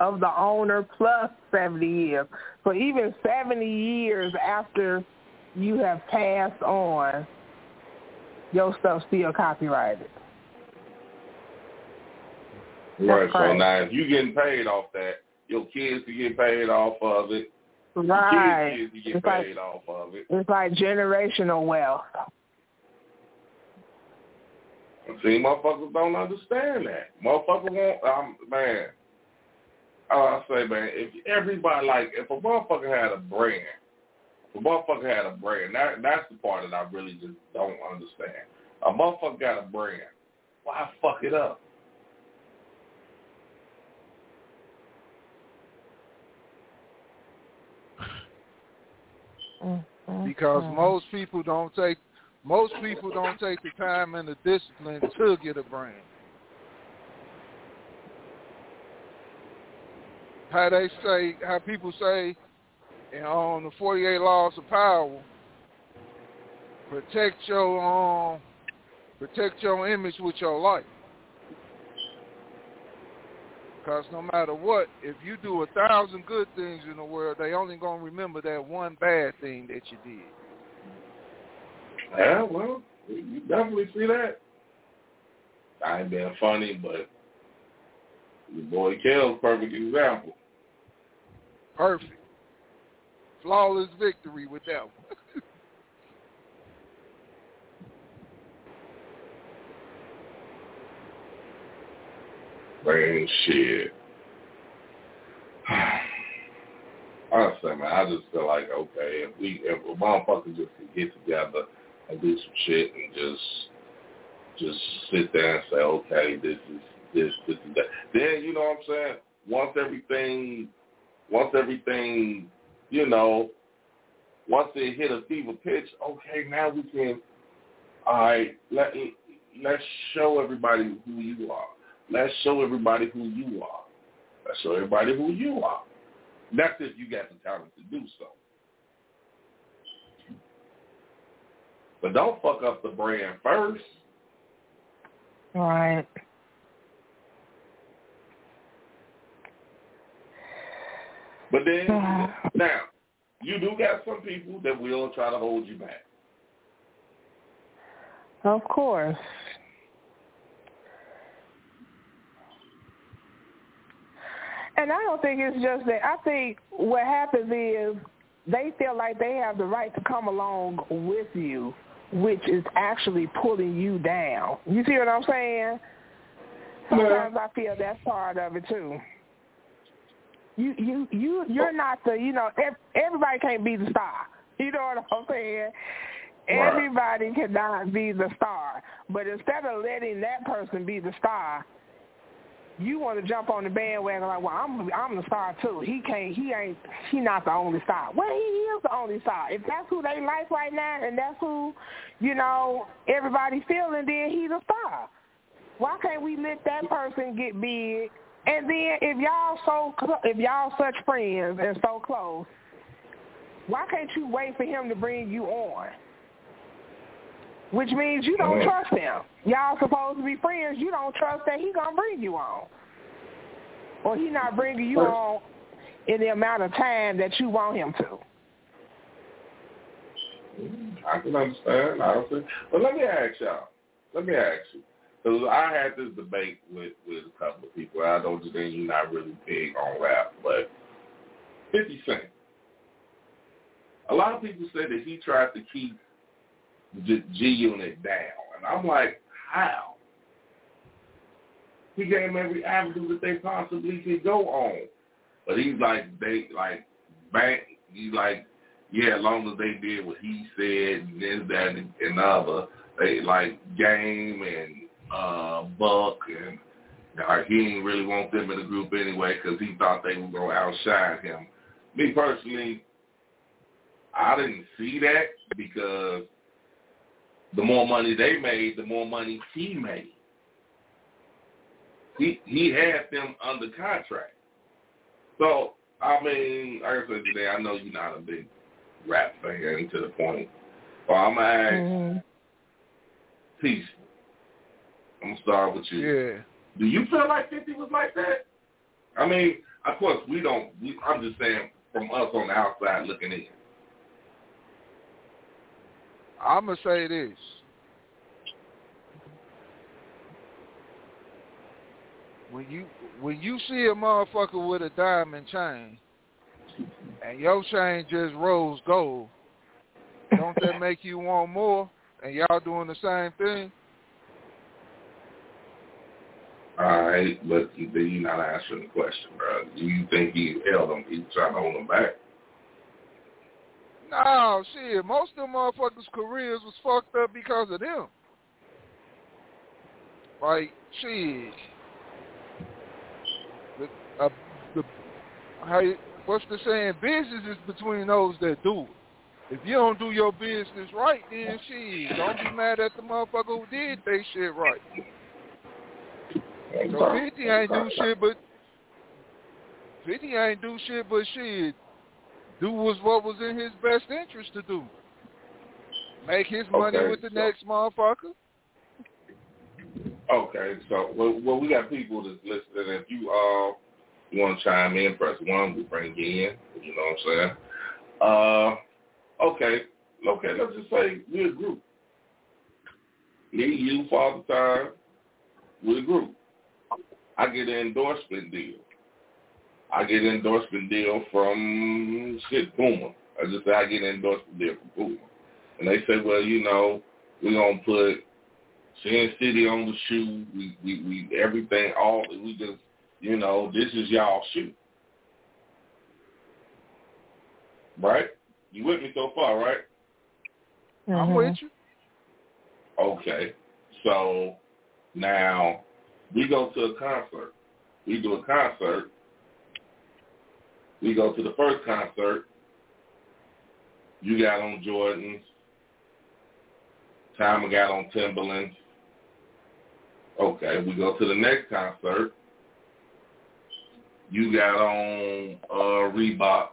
of the owner plus 70 years. So even 70 years after you have passed on, your stuff's still copyrighted.
Right. So now if you're getting paid off that, your kids to get paid off of it.
Right.
Your kids to get
It's like-
off of it.
It's like generational wealth.
See, motherfuckers don't understand that. Motherfuckers want, um, man. Oh, I say, man, if everybody like, if a motherfucker had a brand, if a motherfucker had a brand, that that's the part that I really just don't understand. A motherfucker got a brand, why fuck it up?
Mm-hmm.
because most people don't take most people don't take the time and the discipline to get a brand. How they say, how people say, know, on the 48 laws of power, protect your um, protect your image with your life. Because no matter what, if you do a thousand good things in the world, they only gonna remember that one bad thing that you did.
Yeah, well, you definitely see that. I ain't being funny, but your boy Kel's perfect example.
Perfect. Flawless victory with that one. (laughs)
Man, shit. (sighs) Honestly, man, I just feel like okay, if we if a motherfucker just could get together and do some shit and just just sit there and say, okay, this is this, this is that. Then you know what I'm saying? Once everything, once everything, you know, once they hit a fever pitch, okay, now we can, all right, let let's show everybody who you are. Let's show everybody who you are. Let's show everybody who you are. That's if you got the talent to do so. But don't fuck up the brand first.
Right.
But then ah. now, you do got some people that will try to hold you back.
Of course. And I don't think it's just that. I think what happens is they feel like they have the right to come along with you, which is actually pulling you down. You see what I'm saying? Sometimes I feel that's part of it too. You you you you're oh. not the you know ev- everybody can't be the star. (laughs) You know what I'm saying?
Right.
Everybody cannot be the star, but instead of letting that person be the star, you want to jump on the bandwagon like, well, I'm I'm the star too. He can't. He ain't. He not the only star. Well, he is the only star. If that's who they like right now, and that's who, you know, everybody feeling, then he's a star. Why can't we let that person get big? And then if y'all so cl- if y'all such friends and so close, why can't you wait for him to bring you on? Which means you don't trust him. Y'all supposed to be friends. You don't trust that he gonna bring you on, or he not bringing you on in the amount of time that you want him to.
I can understand, honestly. But let me ask y'all. Let me ask you. Because I had this debate with, with a couple of people. I know Jadine, you're not really big on rap, but 50 Cent. A lot of people say that he tried to keep the G Unit down. And I'm like, how? He gave them every avenue that they possibly could go on. But he's like, they, like, bank, he's like, yeah, as long as they did what he said and this, that, and, and the other, they like Game and uh Buck and like he didn't really want them in the group anyway because he thought they were gonna outshine him. Me personally, I didn't see that because the more money they made, the more money he made. He he had them under contract. So I mean, like I said today, I know you're not a big rap fan to the point. Well, I'm gonna ask
Mhm.
Peace. I'm gonna start with you.
Yeah.
Do you feel like 50 was like that? I mean, of course, we don't. We, I'm just saying from us on the outside looking in.
I'm gonna say this. When you when you see a motherfucker with a diamond chain and your chain just rose gold, don't that (laughs) make you want more? And y'all doing the same thing?
All right, but you- then you're not answering the question, bro. Do you think he held him? He trying to hold him back?
No, shit. Most of them motherfuckers' careers was fucked up because of them. Like, shit. The, uh, the, how, you- what's the saying? Business is between those that do it. If you don't do your business right, then shit, don't be mad at the motherfucker who did they shit right. So 50 ain't do shit but 50 ain't do shit but shit. Do was what was in his best interest to do. Make his money
Okay,
with the
so-
next motherfucker.
Okay, so well, well, we got people that's listening. If you uh you want to chime in, press one. We bring you in. You know what I'm saying? Uh, okay, okay. Let's just say we're a group. Me, you, Father Time, we're a group. I get an endorsement deal. I get an endorsement deal from shit Puma. I just say I get an endorsement deal from Puma, and they say, well, you know, we're gonna put Sin City on the shoe. We, we, we, everything, all, we just, you know, this is y'all shoe. Right? You with me so far, right?
I'm
Mhm.
with you.
Okay. So now we go to a concert. We do a concert. We go to the first concert. You got on Jordans. Timer got on Timberlands. Okay, we go to the next concert. You got on uh Reeboks.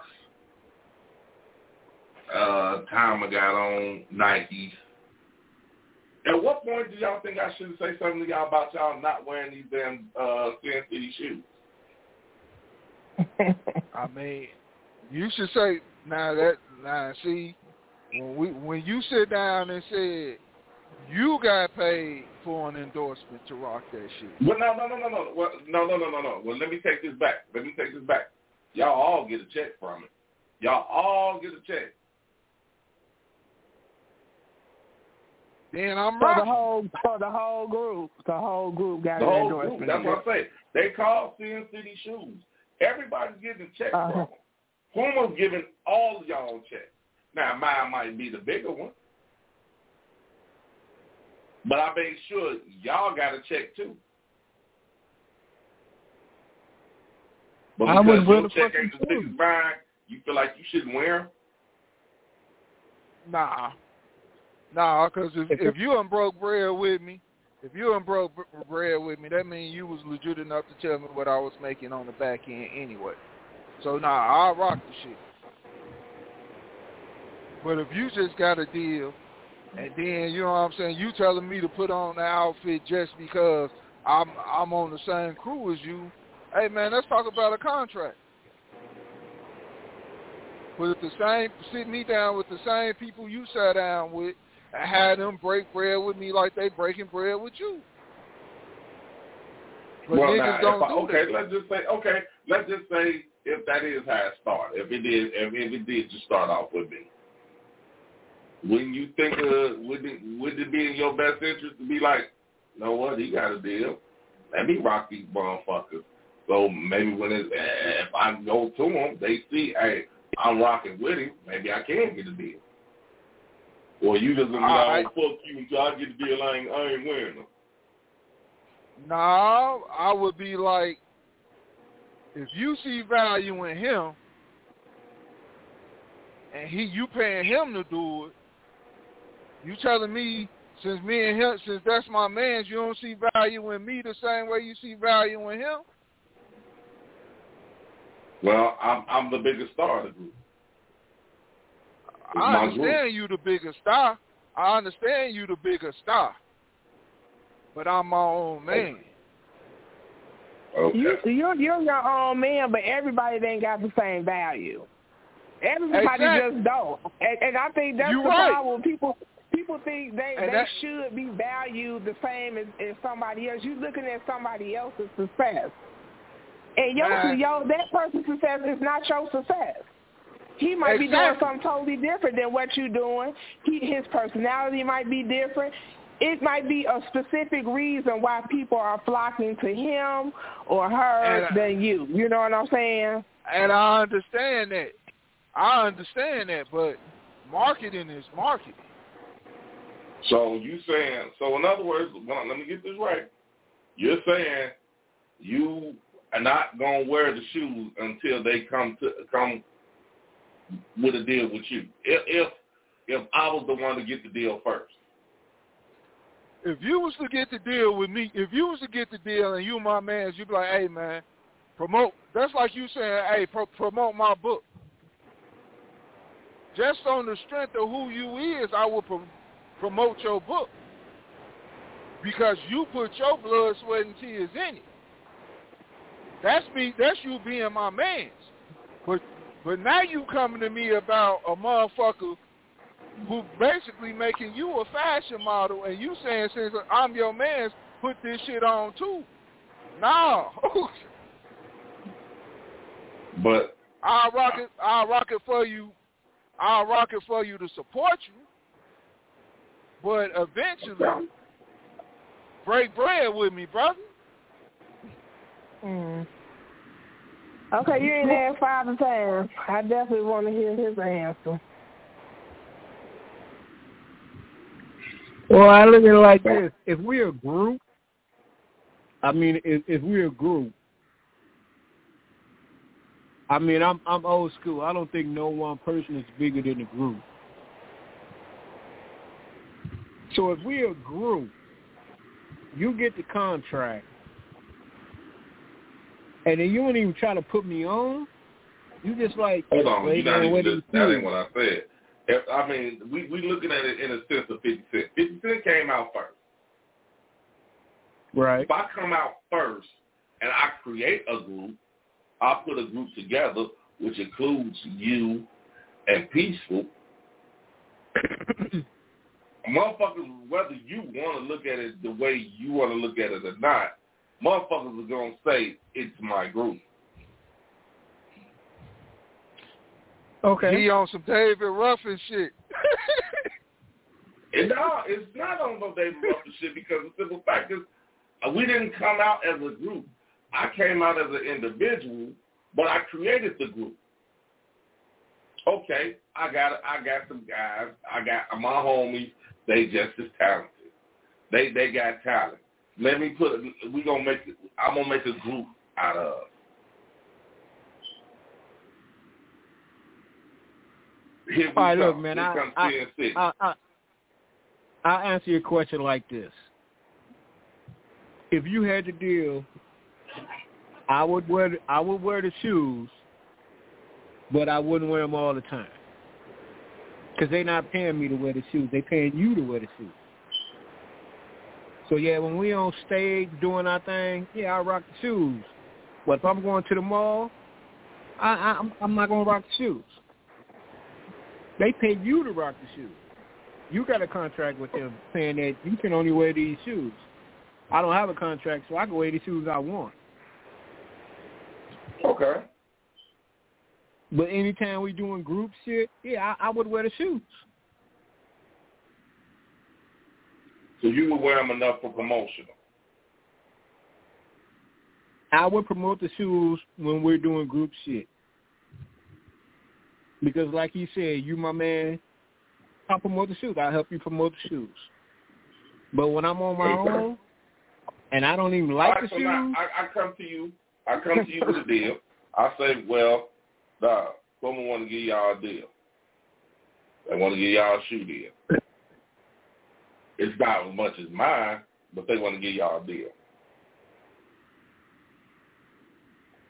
Uh Timer got on Nikes. At what point do y'all think I should say something to y'all about y'all not wearing these damn uh Sin City shoes? (laughs)
I mean, you should say now that now see when we when you sit down and said you got paid for an endorsement to rock that shit.
Well, no, no, no, no, no, well, no, no, no, no, no. Well, let me take this back. Let me take this back. Y'all all get a check from it. Y'all all get a check.
Then I'm
For the whole (laughs) for the whole group, the whole group got
The
an
whole
endorsement.
group. That's what I say. They call Sin City shoes. Everybody's getting a check
Uh-huh.
from them. Puma's giving all of y'all a check. Now, mine might be the bigger one. But I made sure y'all got a check too. But
I
because
was
your check
fucking
ain't as big
shoes.
as mine, you feel like you shouldn't wear 'em?
Nah, nah, because if if you done broke bread with me, if you done broke bread with me, that means you was legit enough to tell me what I was making on the back end anyway. So nah, I'll rock the shit. But if you just got a deal, and then you know what I'm saying, you telling me to put on the outfit just because I'm I'm on the same crew as you, hey man, let's talk about a contract. With the same, sit me down with the same people you sat down with, had them break bread with me like they breaking bread with you. But
well,
niggas
now,
don't
I,
do
okay,
that.
let's just say, okay, let's just say if that is how it started, if it did, if, if it did just start off with me, wouldn't you think, uh, would it, would it be in your best interest to be like, you know what, he got a deal, let me rock these motherfuckers. So maybe when it, if I go to them, they see, hey, I'm rocking with him, maybe I can get a deal. Or you just gonna be
right.
fuck you, until I get the deal, I ain't, I ain't wearing them.
No, I would be like, if you see value in him, and he you paying him to do it, you telling me since me and him, since that's my man's, you don't see value in me the same way you see value in him.
Well, I'm I'm the biggest star of the group. It's
I understand
group.
you the biggest star. I understand you the biggest star. But I'm my own man.
Okay.
You, you're you're your own man, but everybody ain't got the same value. Everybody
Exactly.
just don't, and, and I think that's
You
the
right.
problem. People people think they
And
they should be valued the same as, as somebody else. You're looking at somebody else's success, and your
Man.
your that person's success is not your success. He might be doing something totally different than what you're doing. He, his personality might be different. It might be a specific reason why people are flocking to him or her
And,
than you. You know what I'm saying?
And I understand that. I understand that, but marketing is marketing.
So you saying so? In other words, well, let me get this right. You're saying you are not gonna wear the shoes until they come to come with a deal with you. If if if I was the one to get the deal first.
If you was to get the deal with me, if you was to get the deal and you my man, you'd be like, hey man, promote. That's like you saying, hey, pro- promote my book. Just on the strength of who you is, I will pro- promote your book because you put your blood, sweat, and tears in it. That's me. That's you being my man's. But but now you coming to me about a motherfucker who basically making you a fashion model, and you saying since I'm your man, put this shit on too. No, (laughs)
But
I'll rock it. I'll rock it for you. I'll rock it for you to support you. But eventually, break bread with me, brother.
Mm. Okay, you ain't (laughs) asked five times. I definitely want to hear his answer.
Well, I look at it like this: if we're a group, I mean, if, if we're a group, I mean, I'm I'm old school. I don't think no one person is bigger than the group. So if we're a group, you get the contract, and then you don't even try to put me on. You just like
hold on, you're not even just, that ain't what I said. If, I mean, we we looking at it in a sense of fifty cent. Fifty cent came out first.
right?
If I come out first and I create a group, I put a group together which includes you and Peaceful. (coughs) motherfuckers, whether you want to look at it the way you want to look at it or not, motherfuckers are going to say, it's my group.
Okay.
He on some David Ruffin shit.
And no, it's not on no David Ruffin shit because the simple fact is uh, we didn't come out as a group. I came out as an individual, but I created the group. Okay, I got I got some guys. I got my homies. They just as talented. They they got talent. Let me put. We gonna make. I'm gonna make a group out of. Here
All right,
come.
look, man, I- I- I, I, I'll answer your question like this. If you had the deal, I would wear I would wear the shoes, but I wouldn't wear them all the time. Because they're not paying me to wear the shoes. They're paying you to wear the shoes. So, yeah, when we on stage doing our thing, yeah, I rock the shoes. But if I'm going to the mall, I, I, I'm, I'm not going to rock the shoes. They pay you to rock the shoes. You got a contract with them saying that you can only wear these shoes. I don't have a contract, so I can wear the shoes I want.
Okay.
But anytime we doing group shit, yeah, I, I would wear the shoes.
So you would wear them enough for promotional.
I would promote the shoes when we're doing group shit. Because like you said, you my man, I'll promote the shoes. I'll help you promote the shoes. But when I'm on my
Okay.
own and I don't even like
right,
the
so
shoes,
I, I come to you. I come to you with a deal. I say, well, dog, someone want to give y'all a deal. They want to give y'all a shoe deal. It's not as much as mine, but they want to give y'all a deal.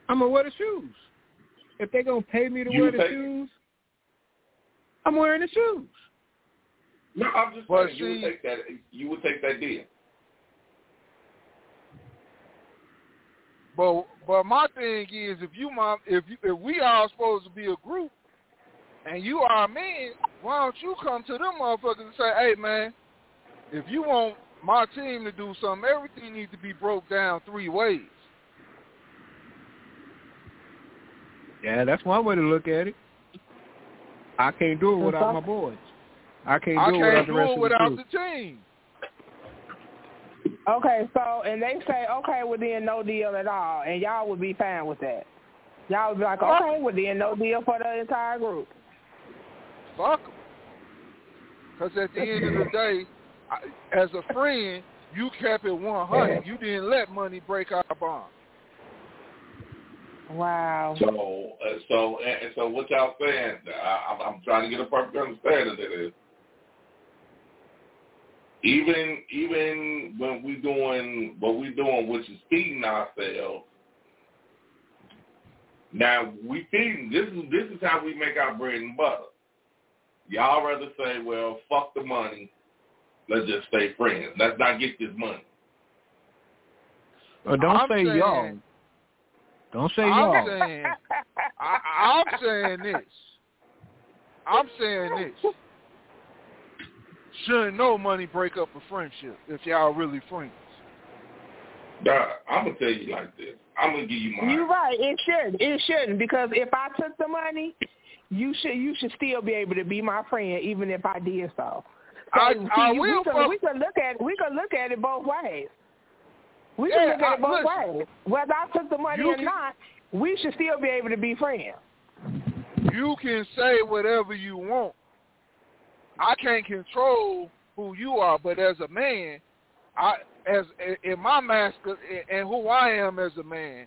I'm gonna wear the shoes. If they're gonna pay me to
You
wear the
take-
shoes, I'm wearing the shoes.
No, I'm just
Well,
saying you would take that. You would take that deal.
But but my thing is, if you my if you, if we all supposed to be a group, and you are a man, why don't you come to them motherfuckers and say, hey man, if you want my team to do something, everything needs to be broke down three ways.
Yeah, that's one way to look at it. I can't do it without my boys. I can't
I
do it without
can't
the
do
rest
it
of
without
the
the team.
Okay, so and they say, okay, well then no deal at all, and y'all would be fine with that. Y'all would be like, okay, well then no deal for the entire group.
Fuck 'em. Because at the end of the day, I, as a friend, you kept it 100. You didn't let money break our bond.
Wow.
So, uh, so, and, and so, what y'all saying? I, I'm, I'm trying to get a perfect understanding of this. Even, even when we doing what we doing, which is feeding ourselves. Now we feeding. This is this is how we make our bread and butter. Y'all rather say, well, fuck the money. Let's just stay friends. Let's not get this money.
Or don't
I'm
say
saying-
y'all. Don't say
I'm
y'all.
saying, I, I'm saying this. I'm saying this. Shouldn't no money break up a friendship if y'all really friends.
Nah, I'm gonna tell you like this. I'm gonna give you mine.
You're right. It should. It shouldn't because if I took the money, you should. You should still be able to be my friend, even if I did so. So,
I-
see,
I
we
will
can, we can look at we can look at it both ways. We
Yeah,
can look at
I-
it both
listen.
ways. Whether I took the money or
can-
not, we should still be able to be friends.
You can say whatever you want. I can't control who you are, but as a man, I as in my master and who I am as a man,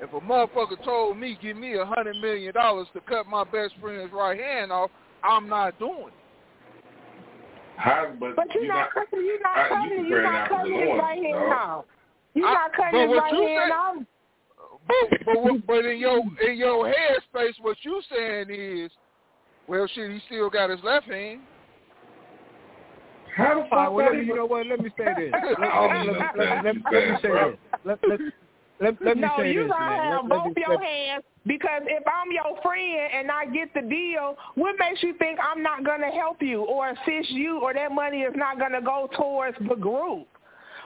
if a motherfucker told me give me a hundred million dollars to cut my best friend's right hand off, I'm not doing it.
How, but,
But you're
you're
not cutting. You're not
I- you
cutting.
comparing
You're not cutting his
oranges,
right hand
dog.
off. You're
I-
not cutting his right hand
say-
off.
But but what- but in your in your headspace, what you saying is, well, shit, he still got his left hand.
How the
All right,
fuck
well, me, you know what? Let me say this. (laughs) Let,
I don't
let, let, let, let,
what
let
you
me say this. Me
no, you
this.
gotta have
Let, let
both your hands because if I'm your friend and I get the deal, what makes you think I'm not gonna help you or assist you or that money is not gonna go towards the group?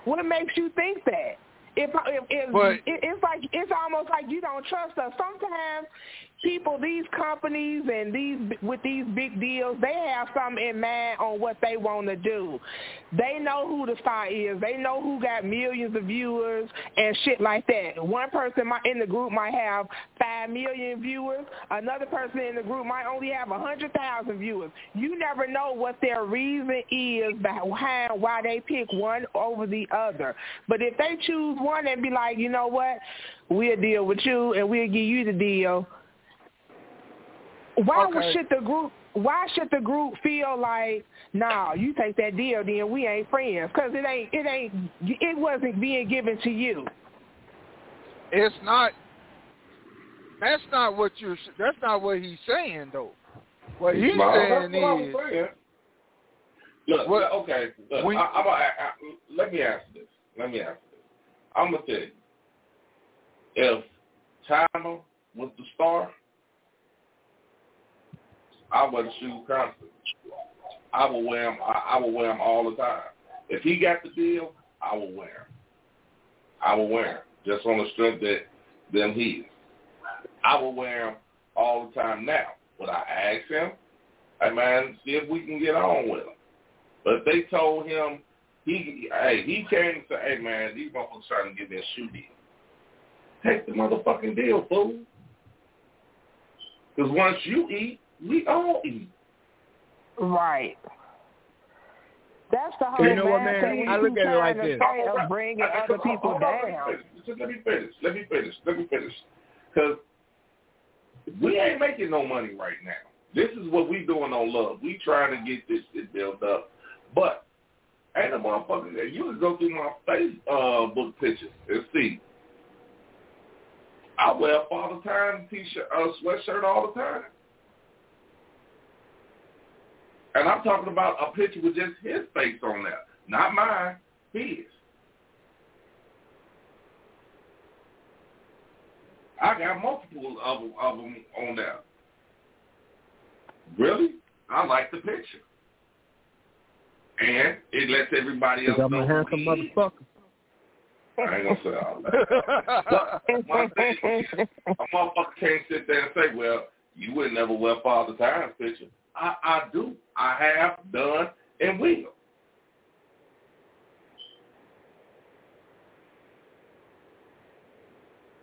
What makes you think that? If, if, if
But-
it, it's like it's almost like you don't trust us. Sometimes people, these companies and these with these big deals, they have something in mind on what they want to do. They know who the star is. They know who got millions of viewers and shit like that. One person in the group might have five million viewers. Another person in the group might only have a hundred thousand viewers. You never know what their reason is behind why they pick one over the other. But if they choose one and be like, you know what, we'll deal with you and we'll give you the deal. Why
Okay.
should the group? Why should the group feel like, nah, you take that deal, then we ain't friends? Because it ain't, it ain't, it wasn't being given to you.
It's not. That's not what you're. That's not what he's saying though. What he's
No,
saying
that's what I'm
is,
saying. Look,
What-
okay. Look,
when-
I, I'm a, I, I, let me ask this. Let me ask this. I'm gonna tell you. If China was the star, I would shoot constantly. I will wear him. I, I will wear him all the time. If he got the deal, I will wear him. I will wear him just on the strength that them he is. I will wear him all the time now. Would I ask him? Hey man, see if we can get on with him. But if they told him he hey, he came said, Hey man, these motherfuckers trying to give me a shoe deal. Take the motherfucking deal, fool. Because once you eat, we all eat.
Right. That's the whole
You know what, man?
mindset we
I look at it like
to
this.
say bringing
I- I-
other people
hold
down.
Let me, finish. Just let me finish. Let me finish. Let me finish. Because we ain't making no money right now. This is what we doing on love. We trying to get this shit built up. But Ain't a motherfucker. there. You can go through my Facebook uh, pictures and see. I wear Father Time t-shirt, uh, sweatshirt all the time. And I'm talking about a picture with just his face on there, not mine, his. I got multiple of them, of them on there. Really? I like the picture. And it lets everybody else
I'm
know
a handsome
who he is.
motherfucker.
I ain't gonna say all that. But one thing, a motherfucker can't sit there and say, well, you would never wear Father Time's picture. I, I do. I have done and will.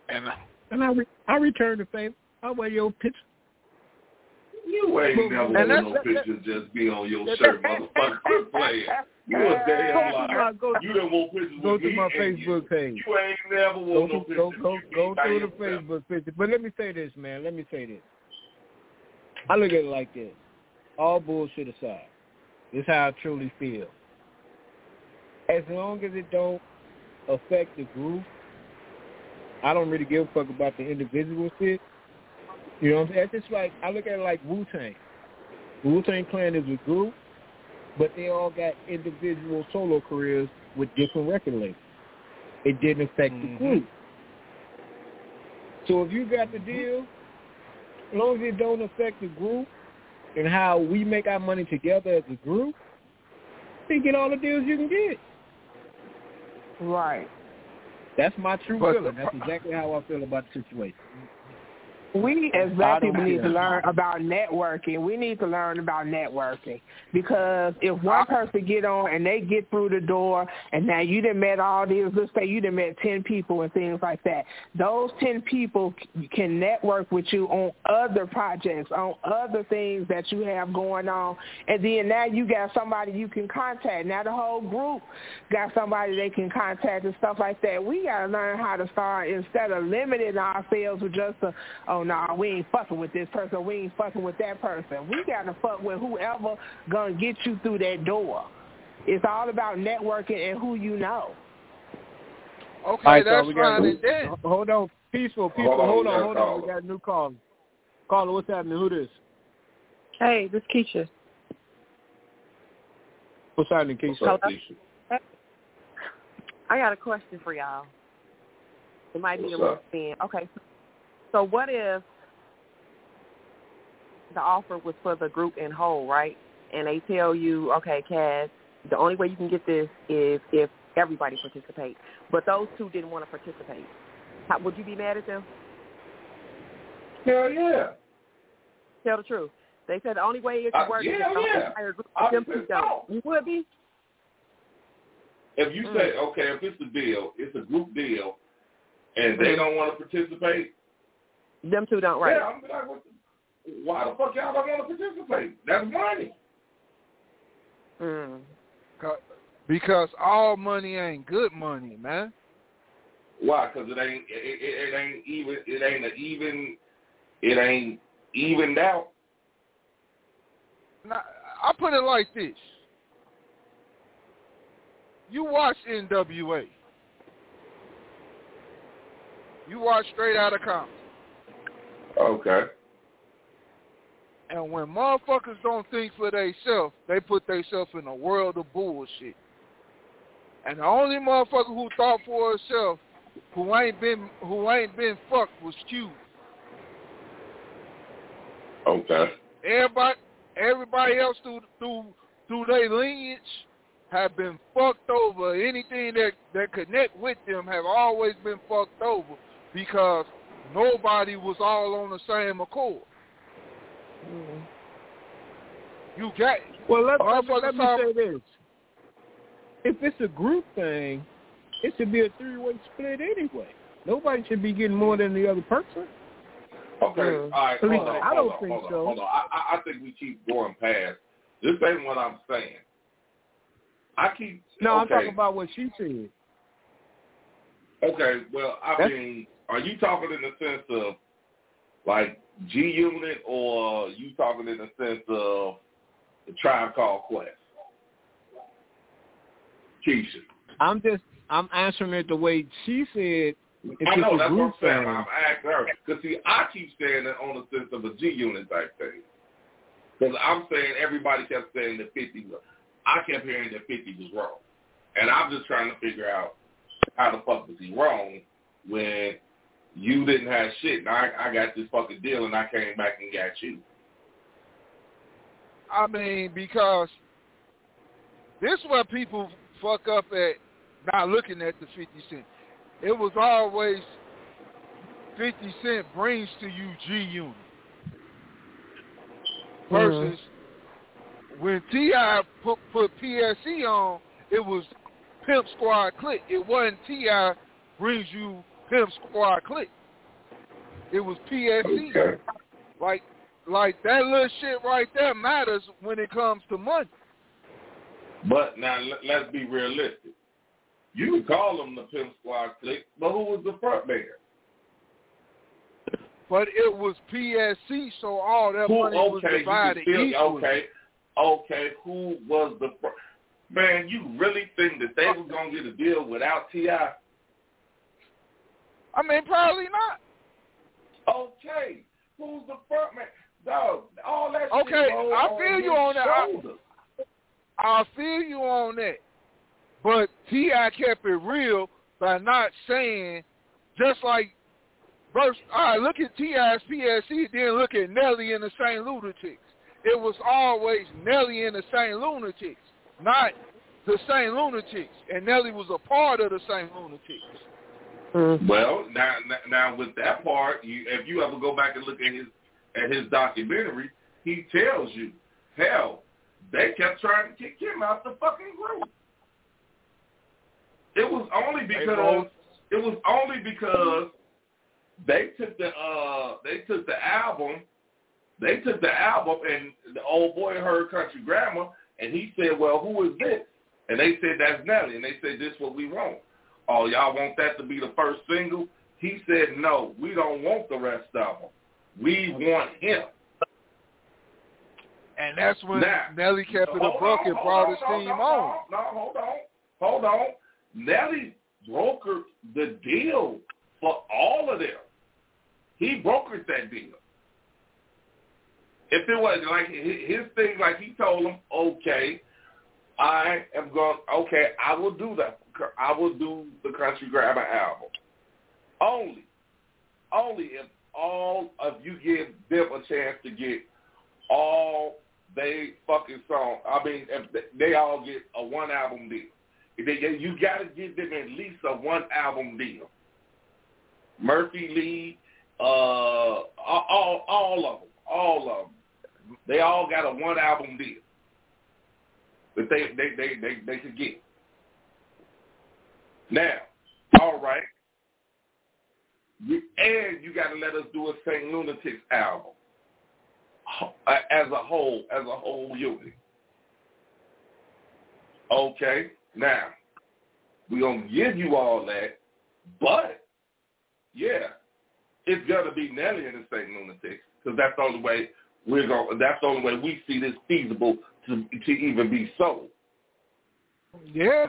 and
And I re- I return the favor. I wear your picture.
You ain't never
And
want
that's-
no
that-
picture just be on your shirt, motherfucker. (laughs) Quit playing. You a damn liar.
Go,
You don't want pictures
go
with
to
me
my
and you.
Facebook page.
You ain't never
Go,
no
to,
pictures.
go, go, go through the. Facebook picture. But let me say this, man. Let me say this. I look at it like this. All bullshit aside, this is how I truly feel. As long as it don't affect the group, I don't really give a fuck about the individual shit. You know what I'm saying? It's just like I look at it like Wu Tang. Wu Tang Clan is a group, but they all got individual solo careers with different record labels. It didn't affect
Mhm.
the group. So if you got the deal, as long as it don't affect the group and how we make our money together as a group, then get all the deals you can get.
Right.
That's my true
But-
feeling. That's exactly how I feel about the situation.
We as black people need to learn about networking. We need to learn about networking because if one ah. person get on and they get through the door and now you done met all these, let's say you done met 10 people and things like that, those 10 people can network with you on other projects, on other things that you have going on. And then now you got somebody you can contact. Now the whole group got somebody they can contact and stuff like that. We got to learn how to start instead of limiting ourselves with just a, oh, no, we ain't fucking with this person. We ain't fucking with that person. We got to fuck with whoever going to get you through that door. It's all about networking and who you know.
okay,
All right, so
that's
we got-
fine and then.
Hold on, peaceful people.
Hold on,
Hold on, hold on. We got a new caller. Caller, what's happening? Who this?
Hey, this Keisha.
What's happening,
What's
Keisha?
up, Keisha?
I got a question for y'all. It might be
What's
a little
up?
thin. Okay. So what if the offer was for the group in whole, right? And they tell you, okay, Cass, the only way you can get this is if everybody participates. But those two didn't want to participate. How, would you be mad at them?
Hell yeah.
Tell the truth. They said the only way it
Uh,
could work
yeah,
is
yeah.
entire group of them two don't. You would be?
If you
Mm.
say, okay, if it's a deal, it's a group deal, and they
Mhm.
don't want to participate,
Them two don't, right?
yeah, I'm like, what the, why the fuck y'all don't want to participate? That's money.
Mm.
Because all money ain't good money, man.
Why? Because it ain't it, it, it ain't even it ain't a even it ain't evened out.
Now, I put it like this. You watch NWA. You watch Straight Outta Compton.
Okay.
And when motherfuckers don't think for themselves, they put themselves in a world of bullshit. And the only motherfucker who thought for herself, who ain't been who ain't been fucked was Q.
Okay.
Everybody everybody else through through through their lineage have been fucked over. Anything that that connect with them have always been fucked over because nobody was all on the same accord.
Mm.
You got
Well, let, let, me- let me say this. If it's a group thing, it should be a three-way split anyway. Nobody should be getting more than the other person.
Okay. All right.
At least
Hold on.
I
hold
don't
on,
think
hold on,
so.
Hold on. I, I I think we keep going past. This ain't what I'm saying. I keep.
No, I'm talking about what she said.
Okay, well, I
That's-
mean, are you talking in the sense of like G Unit, or you talking in the sense of the Tribe Called Quest? Keisha.
I'm just I'm answering it the way she said.
I know that's what I'm saying. I'm asking her because see, I keep saying it on the sense of a G unit type thing. Because I'm saying everybody kept saying that 50 was. I kept hearing that 50 was wrong, and I'm just trying to figure out how the fuck was he wrong when you didn't have shit, and I I got this fucking deal, and I came back and got you.
I mean, because this is where people fuck up at not looking at the 50 Cent. It was always 50 Cent brings to you G Unit. Mm-hmm. Versus when T.I. put, put PSC on, it was Pimp Squad Click. It wasn't T.I. brings you Pimp Squad Click. It was PSC.
Okay.
Like, like that little shit right there matters when it comes to money.
But now let- let's be realistic. You can call them the Pimp Squad Click, but who was the front man?
But it was PSC, so all that
Who?
money was
Okay, you
divided
still
equally.
okay, okay. Who was the front? Man, you really think that they was gonna get a deal without T.I.?
I mean, probably not.
Okay, who's the front man? Dog, all that.
Okay, I feel you on that. I- I feel you on that. But T.I. kept it real by not saying, just like, verse, all right, look at T.I.'s PSC, then look at Nelly and the St. Lunatics. It was always Nelly and the St. Lunatics, not the St. Lunatics. And Nelly was a part of the St. Lunatics.
Well, now, now, now with that part, you, if you ever go back and look at his at his documentary, he tells you, hell, they kept trying to kick him out the fucking group. It was only because
both-
it was only because they took the uh they took the album, they took the album, and the old boy heard Country Grammar, and he said, "Well, who is this?" And they said, "That's Nelly," and they said, "This what we want." Oh, y'all want that to be the first single? He said, "No, we don't want the rest of them. We want him."
And that's when
Now,
Nelly kept it a buck and brought his team on.
No, hold on, hold on. Nelly brokered the deal for all of them. He brokered that deal. If it was like his thing, like he told them, okay, I am going. Okay, I will do that. I will do the Country Grammar album. Only, only if all of you give them a chance to get all they fucking song. I mean, if they- all get a one album deal. You got to give them at least a one album deal. Murphy Lee, uh, all all of them, all of them. They all got a one album deal that they they they they, they could get. Now, all right, you, and you got to let us do a Saint Lunatics album uh, as a whole, as a whole unit. Okay, now we're gonna give you all that, but yeah, it's gonna be Nelly and the Saint Lunatics because that's the only way we're going. That's the only way we see this feasible to to even be sold.
Yeah,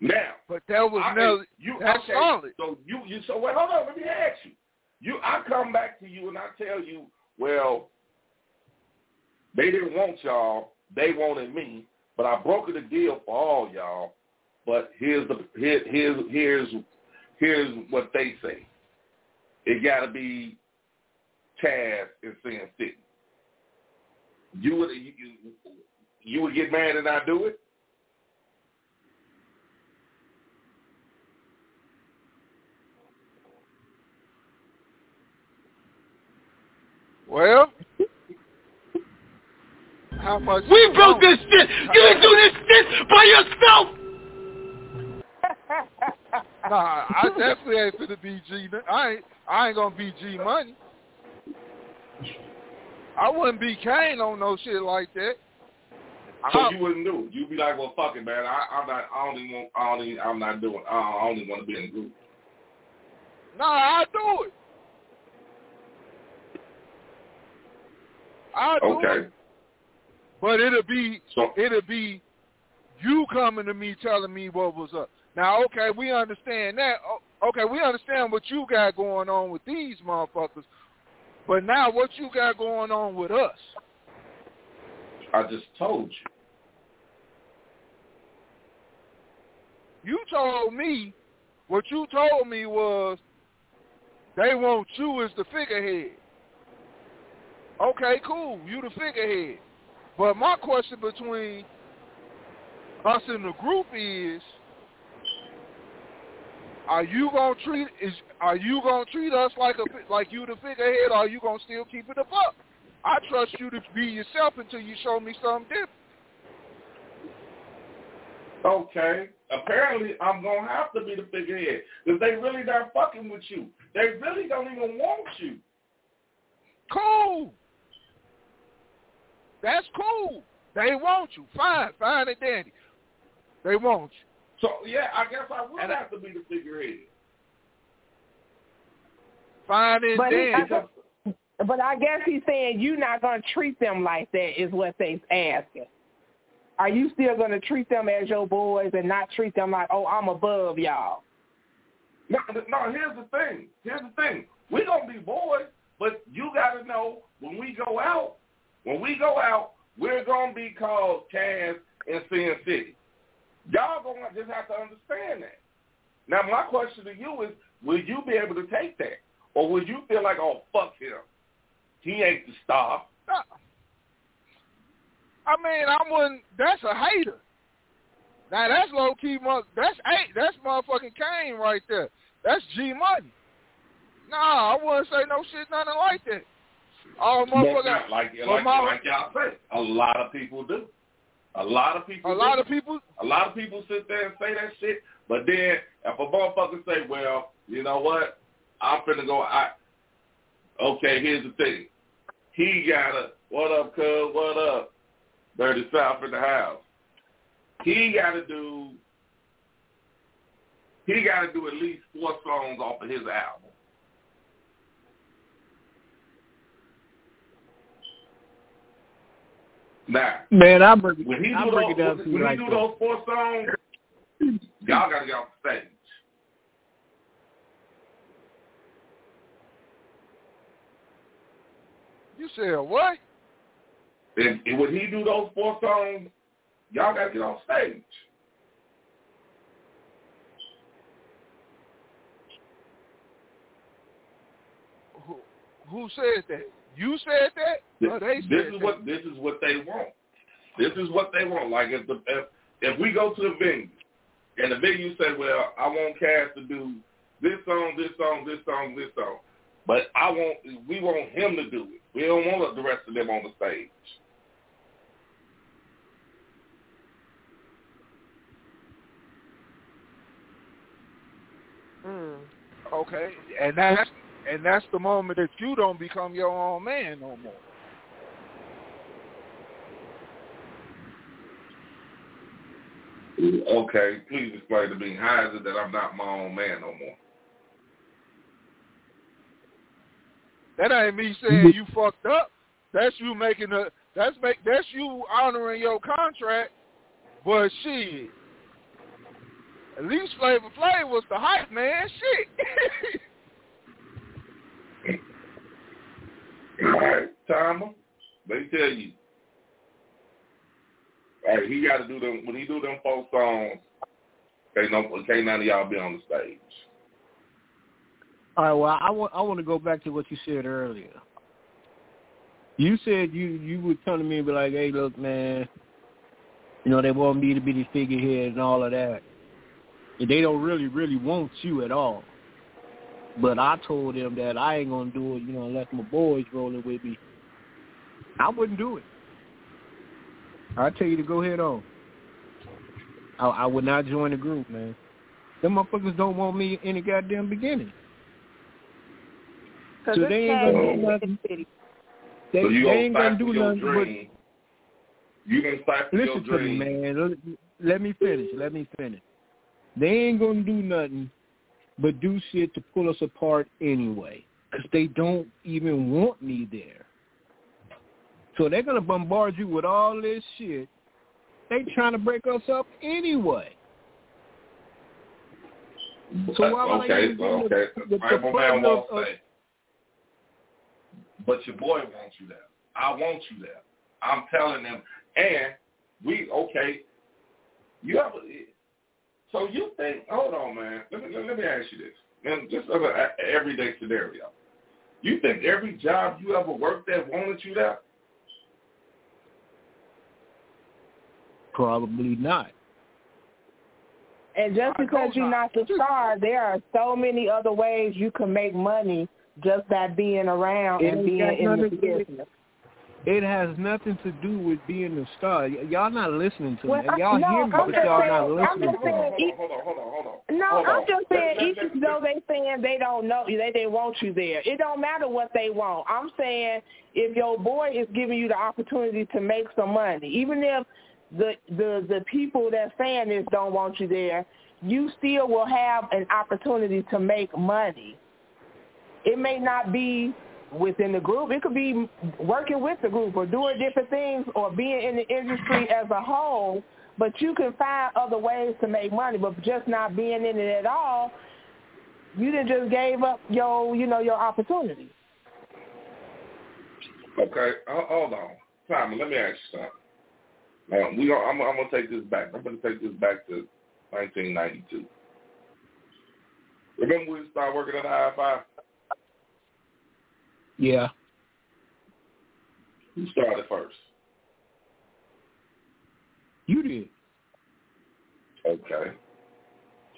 Now,
but that was
I-
Nelly.
You,
That's
okay,
solid.
So you, you, so wait, hold on. Let me ask you. You, I come back to you and I tell you, well, they didn't want y'all. They wanted me, but I brokered the deal for all y'all. But here's the here, here's here's here's what they say. It got to be Chaz and Sin City. You would you, you, you would get mad and not do it?
Well, how much?
We built this shit. You didn't do this shit by yourself.
Nah, I definitely ain't finna be G. I ain't. I ain't gonna be G money. I wouldn't be Kane on no shit like that.
So
I-
you wouldn't do it. You'd be like, well, fuck it, man. I, I'm not. I don't even want. I don't even, I'm not doing. I don't- I only want to be in the group.
Nah, I do it. I do it.
Okay.
it. But it'll be
So
it'll be You coming to me telling me what was up. Now, okay, we understand that. Okay, we understand what you got going on with these motherfuckers. But now what you got going on with us?
I just told
you. You told me, what you told me was they want you as the figurehead. Okay, cool. You the figurehead. But my question between us and the group is, are you gonna treat is are you gonna treat us like a like you the figurehead, or are you gonna still keep it a buck? I trust you to be yourself until you show me something different.
Okay. Apparently, I'm gonna have to be the figurehead because they really not fucking with you. They really don't even want you.
Cool. That's cool. They want you. Fine, fine and dandy. They want you.
So yeah, I guess I would and have I, to be the figurehead.
Fine and but dandy.
He, but I guess he's saying you're not going to treat them like that is what they're asking. Are you still going to treat them as your boys and not treat them like, oh, I'm above y'all?
No, no. Here's the thing. Here's the thing. We're gonna be boys, but you got to know when we go out, when we go out, we're gonna be called Cass and Sin City. Y'all gonna just have to understand that. Now, my question to you is, will you be able to take that, or will you feel like, oh, fuck him, he ain't the star?
I mean, I wouldn't. That's a hater. Now that's low key. That's eight. That's motherfucking Kane right there. That's G money. Nah, I wouldn't say no shit, nothing like that. Oh, motherfucker.
Like, like, like y'all say, a lot of people do. A lot of people.
A do. lot of people.
A lot of people sit there and say that shit, but then if a motherfucker say, "Well, you know what? I'm finna go." I okay. Here's the thing. He got a what up, cuz? What up? Dirty South in the house. He got to do. He got to do at least four songs off of his album. Now,
man, I bring,
when he
I
do,
those,
when, when
like
he do those four songs, y'all got to get off the stage.
You said what?
And, and when he do those four songs, y'all got to get on stage.
Who, who said that? You said that?
This,
no, they
this
is
that. what this is what they want. This is what they want. Like if the if, if we go to the venue and the venue say, "Well, I want Cass to do this song, this song, this song, this song," but I want we want him to do it. We don't want the rest of them on the stage.
Mm. Okay, and that's and that's the moment that you don't become your own man no more.
Okay, please explain to me how is it that I'm not my own man no more?
That ain't me saying mm-hmm. you fucked up. That's you making a that's make that's you honoring your contract. But shit, at least Flavor Flav was the hype man. Shit. (laughs)
All right, Timer. Let me tell you. Right, he got to do them when he do them four songs. Can't no, can't none of y'all be on the stage.
All right. Well, I want I want to go back to what you said earlier. You said you you were telling me, and be like, hey, look, man, you know they want me to be the figurehead and all of that. And they don't really really want you at all. But I told them that I ain't gonna do it, you know, unless my boys rolling with me. I wouldn't do it. I tell you to go ahead on. I, I would not join the group, man. Them motherfuckers don't want me in the goddamn beginning. So they ain't gonna do nothing. They,
so you
they ain't gonna do nothing
dream. but you gonna stifle
listen
your
to me, man. Let, let me finish. Let me finish. They ain't gonna do nothing but do shit to pull us apart anyway, because they don't even want me there. So they're gonna bombard you with all this shit, they trying to break us up anyway. So uh, why would I
okay,
even
okay.
the, the, the,
man won't
of,
say. But your boy wants you there. I want you there. I'm telling them. And we okay. You have a, so you think? Hold on, man. Let me let me ask you this. And just as an everyday scenario, you think every job you ever worked at wanted you there?
Probably not.
And just
I
because you're
not.
not the star, there are so many other ways you can make money just by being around
It
and being in the
nothing to do-
business.
It has nothing to do with being a star. Y- y'all not listening to
Well,
me.
I-
Y'all
no,
hear me,
I'm
but
just
y'all
saying-
not
I'm
listening
just
to
saying-
me.
Hold on, hold on, hold on, hold on.
No,
hold
I'm
on.
just saying,
let-
even
let-
though they saying they don't know you, they they want you there. It don't matter what they want. I'm saying if your boy is giving you the opportunity to make some money, even if the the the people that's saying this don't want you there, you still will have an opportunity to make money. It may not be within the group. It could be working with the group or doing different things or being in the industry as a whole. But you can find other ways to make money. But just not being in it at all, you done just gave up your, you know, your opportunity.
Okay, hold on, Simon. Let me ask you something. Now, we gonna, I'm, I'm gonna take this back. I'm gonna take this back to 1992. Remember we started working at IFI?
Yeah.
Who started first?
You did.
Okay.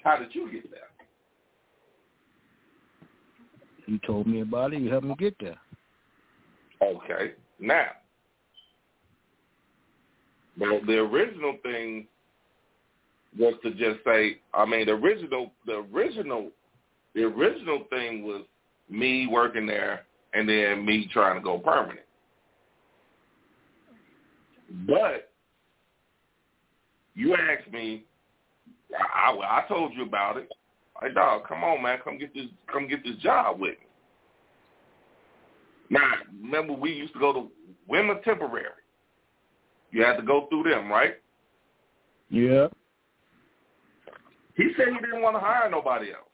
How did you get there?
You told me about it. You helped me get there.
Okay. Now, well, the original thing was to just say. I mean, the original, the original, the original thing was me working there, and then me trying to go permanent. But you asked me, I, I, told you about it. Like, dog, come on, man, come get this, come get this job with me. Now, remember we used to go to women temporary. You had to go through them, right?
Yeah.
He said he didn't want to hire nobody else.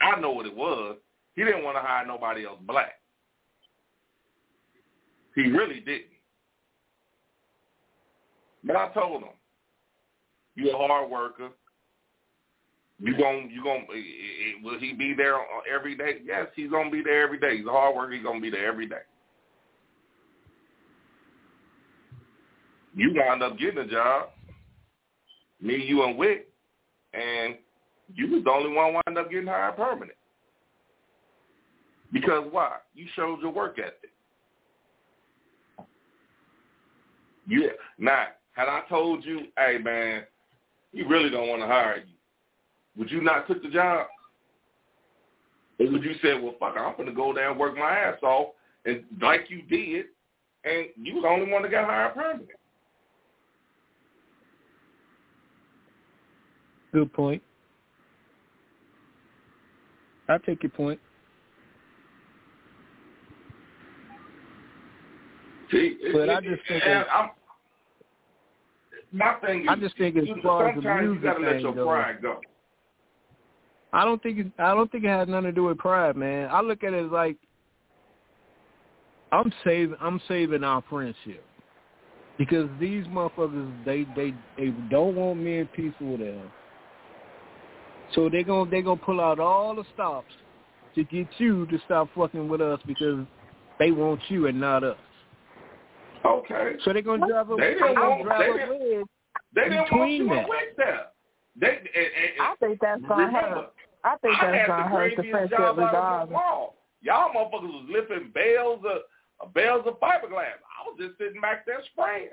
I know what it was. He didn't want to hire nobody else black. He really didn't. But I told him, "You a hard worker. You gon' you gon' will he be there every day? Yes, he's gonna be there every day. He's a hard worker. He's gonna be there every day. You wound up getting a job. Me, you, and Wick, and you was the only one wound up getting hired permanent. Because why? You showed your work ethic. Yeah. Now, had I told you, hey man, he really don't want to hire you, would you not took the job? Or would you say, well, fuck, I'm going to go there and work my ass off, and like you did, and you was the only one that got hired permanent?
Good point. I take your point.
See,
But
it,
I
it,
just think that-
I'm, my thing is,
I just think as
you-
far as the
sometimes you
music
gotta let your pride go.
I don't think it, I don't think it has nothing to do with pride, man. I look at it as like I'm saving I'm saving our friendship because these motherfuckers they they they don't want me in peace with them. So they gonna they gonna pull out all the stops to get you to stop fucking with us because they want you and not us.
Okay.
So they gonna drive a
They
they
didn't
gonna
want-
drive
they
a
didn't-
wedge
They didn't want
Between
you
that.
and there. They, and, and,
I think that's gonna
remember,
hurt. I think
I
that's gonna
the
hurt the friendship
job out of the
regardless.
Y'all motherfuckers was lifting bales of bales of fiberglass. I was just sitting back there spraying.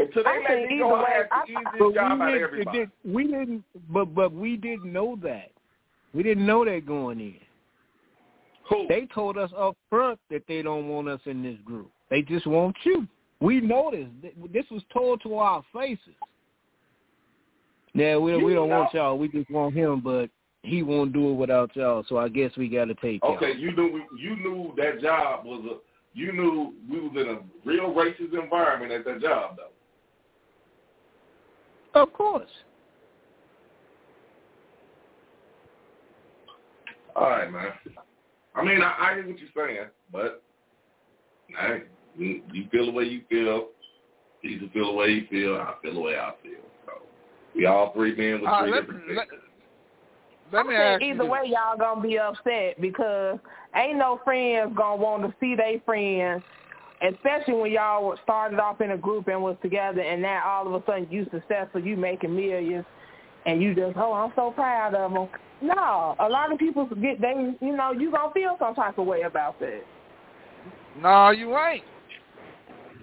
Until they
I
let me go, I
way,
had
I-
the easiest
But
job
we
out of
didn't,
everybody.
did, we didn't, but but we didn't know that. We didn't know that going in.
Who?
They told us up front that they don't want us in this group. They just want you. We noticed this. This was told to our faces. Yeah, we we don't want y'all. We just want him. But he won't do it without y'all. So I guess we got to take
Okay,
y'all.
you knew you knew that job was a you knew we was in a real racist environment at that job though.
Of course.
All right, man. I mean, I, I hear what you're saying, but hey, you, you feel the way you feel. You feel the way you feel. I feel the way I feel. So we all three men with
Uh,
three
let,
different
let,
things.
let me
I
ask
think
you
either way, y'all gonna be upset because ain't no friends gonna want to see their friends, especially when y'all started off in a group and was together, and now all of a sudden you successful, you making millions, and you just oh I'm so proud of them. No, a lot of people get they you know you gonna feel some type of way about that.
No, you ain't.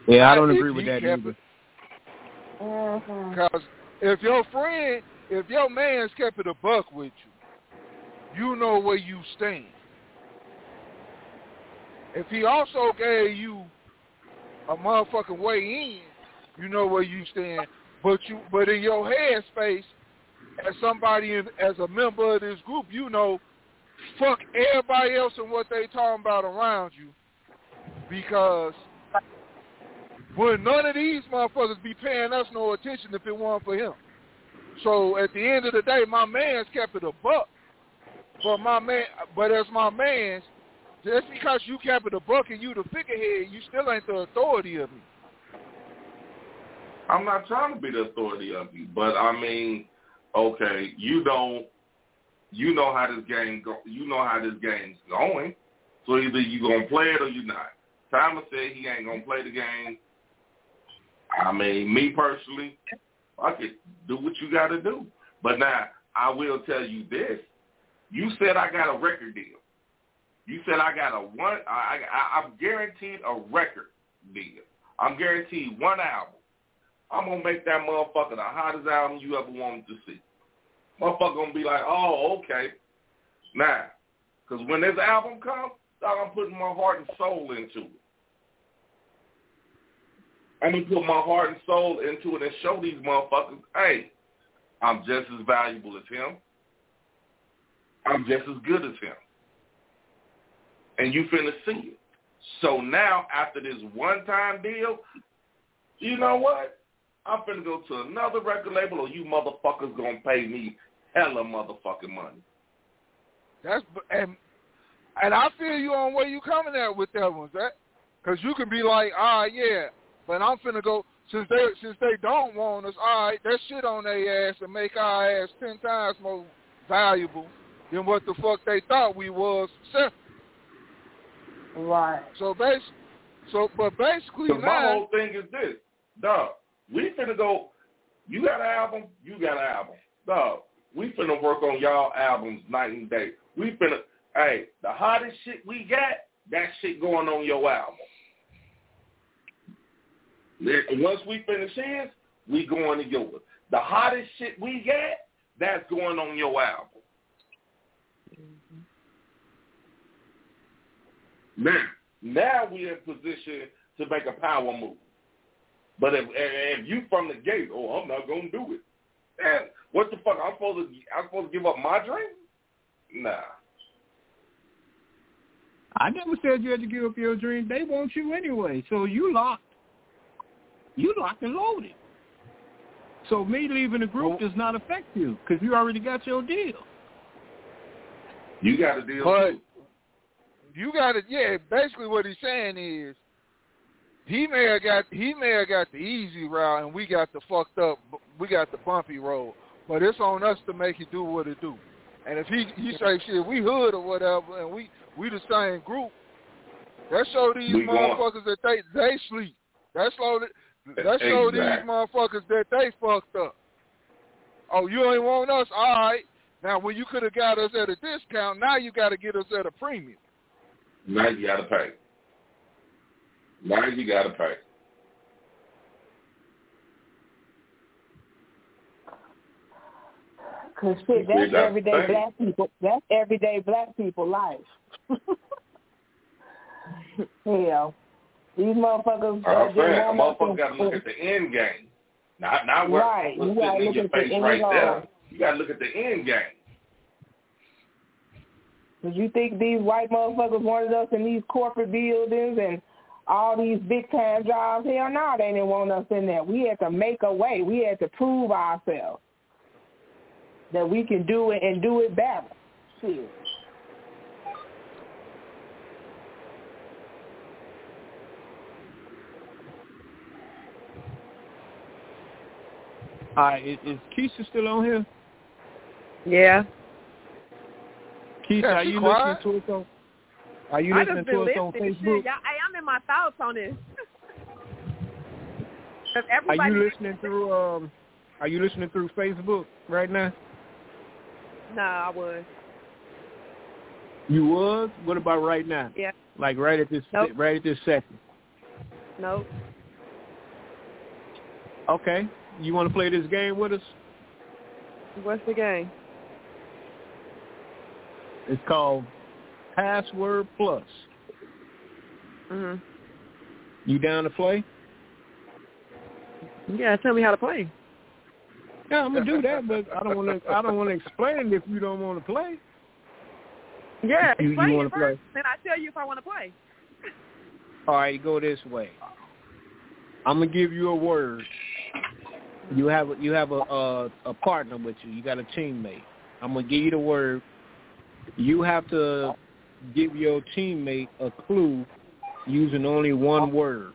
Yeah, I don't agree with that either.
it-
Mm-hmm.
Because if your friend, if your man's kept it a buck with you, you know where you stand. If he also gave you a motherfucking way in, you know where you stand. But you, but in your head space, as somebody, in, as a member of this group, you know, fuck everybody else and what they talking about around you, because would none of these motherfuckers be paying us no attention if it weren't for him. So at the end of the day, my man's kept it a buck. But my man, but as my man's, just because you a buck and you the figurehead, you still ain't the authority of me.
I'm not trying to be the authority of you, but I mean, okay, you don't, you know how this game go, you know how this game's going. So either you gonna play it or you not. Thomas said he ain't gonna play the game. I mean, me personally, fuck it, do what you got to do. But now I will tell you this: you said I got a record deal. You said I got a one. I, I I'm guaranteed a record deal. I'm guaranteed one album. I'm gonna make that motherfucker the hottest album you ever wanted to see. Motherfucker gonna be like, oh, okay. Now, because when this album comes, I'm putting my heart and soul into it. I'm gonna put my heart and soul into it and show these motherfuckers, hey, I'm just as valuable as him. I'm just as good as him. And you finna see it. So now, after this one-time deal, you know what? I'm finna go to another record label, or you motherfuckers gonna pay me hella motherfucking money.
That's and and I feel you on where you coming at with that one, that because you can be like, all right, yeah, but I'm finna go since they since they don't want us, all right, that shit on their ass and make our ass ten times more valuable than what the fuck they thought we was. (laughs)
Right.
so bas so but basically
So my
now,
whole thing is this, dog. We finna go. You got an album. You got an album, dog. We finna work on y'all albums night and day. We finna. Hey, the hottest shit we got, that shit going on your album. Then Once we finish his, we going to yours. The hottest shit we got, that's going on your album. Now, now we're in position to make a power move. But if if you from the gate, oh, I'm not gonna do it. Man, what the fuck? I'm supposed to I'm supposed to give up my dream? Nah.
I never said you had to give up your dream. They want you anyway, so you locked. You locked and loaded. So me leaving the group
Well-
does not affect you because you already got your deal.
You got a deal
But
too.
You got it, yeah. Basically, what he's saying is he may have got he may have got the easy route, and we got the fucked up. We got the bumpy road. But it's on us to make it do what it do. And if he he say shit, we hood or whatever, and we we the same group. That show these
We going-
motherfuckers that they they sleep. That show that show these motherfuckers that they fucked up. Oh, you ain't want us? All right. Now, when you could have got us at a discount, now you got to get us at a premium.
Now you got to pay. Now you got to pay.
Cause shit, that's everyday
thing.
black people. That's everyday black people life. (laughs) Hell, these motherfuckers.
I'm saying, a
just want us
motherfucker got to look at the end game. Not not what,
Right, you gotta look at the end
right
goal.
there. You got to look at the end game.
Did you think these white motherfuckers wanted us in these corporate buildings and all these big time jobs? Hell no, they didn't want us in there. We had to make a way. We had to prove ourselves that we can do it and do it better. Shit.
All right, is, is Keisha still on here?
Yeah.
Keisha,
Yeah,
are you
quiet.
listening to us on? Are you listening to us on. Facebook?
Y'all, hey, I'm in my thoughts on this. (laughs)
Are you listening through um? Are you listening through Facebook right now?
No, I was.
You was. What about right now?
Yeah.
Like right at this
Nope.
right at this second.
Nope.
Okay. You want to play this game with us?
What's the game?
It's called Password Plus.
Mhm.
You down to play?
Yeah, tell me how to play.
Yeah, I'm gonna do that, but I don't want to. I don't want to explain it if you don't want to play.
Yeah,
You- you
explain
wanna
it first, then I tell you if I want to play.
All right, go this way. I'm gonna give you a word. You have a, you have a, a a partner with you. You got a teammate. I'm gonna give you the word. You have to give your teammate a clue using only one word.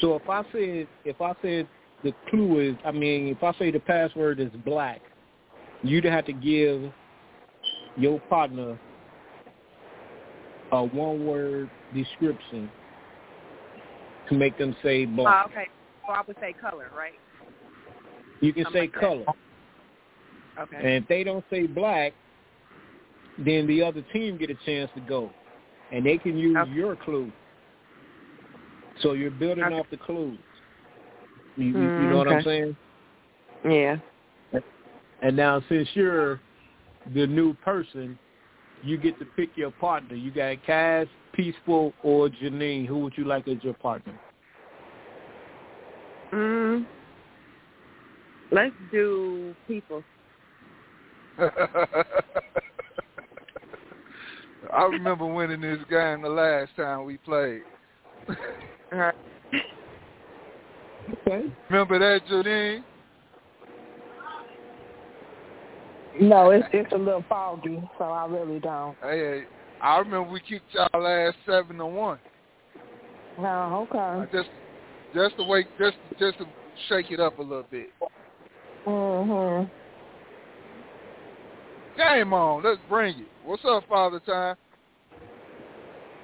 So if I said if I said the clue is, I mean, if I say the password is black, you'd have to give your partner a one-word description to make them say black.
Oh, okay. So I would say color, right?
you can
something
say
like that. Okay.
and if they don't say black, then the other team get a chance to go, and they can use
Okay.
your clue. So you're building
Okay.
off the clues. You, you, you
Mm,
know what I'm saying?
yeah.
And now since you're the new person, you get to pick your partner. You got Cass, Peaceful, or Janine. Who would you like as your partner?
Mm. Let's do people.
I remember winning this game the last time we played.
All right.
Okay.
Remember that, Janine?
No, it's it's a little foggy, so I really don't.
Hey, I remember we kicked y'all last seven to one.
No,
I
okay.
just, just to wake, just, just to shake it up a little bit.
Mhm.
Game on, let's bring it. What's up, Father Time?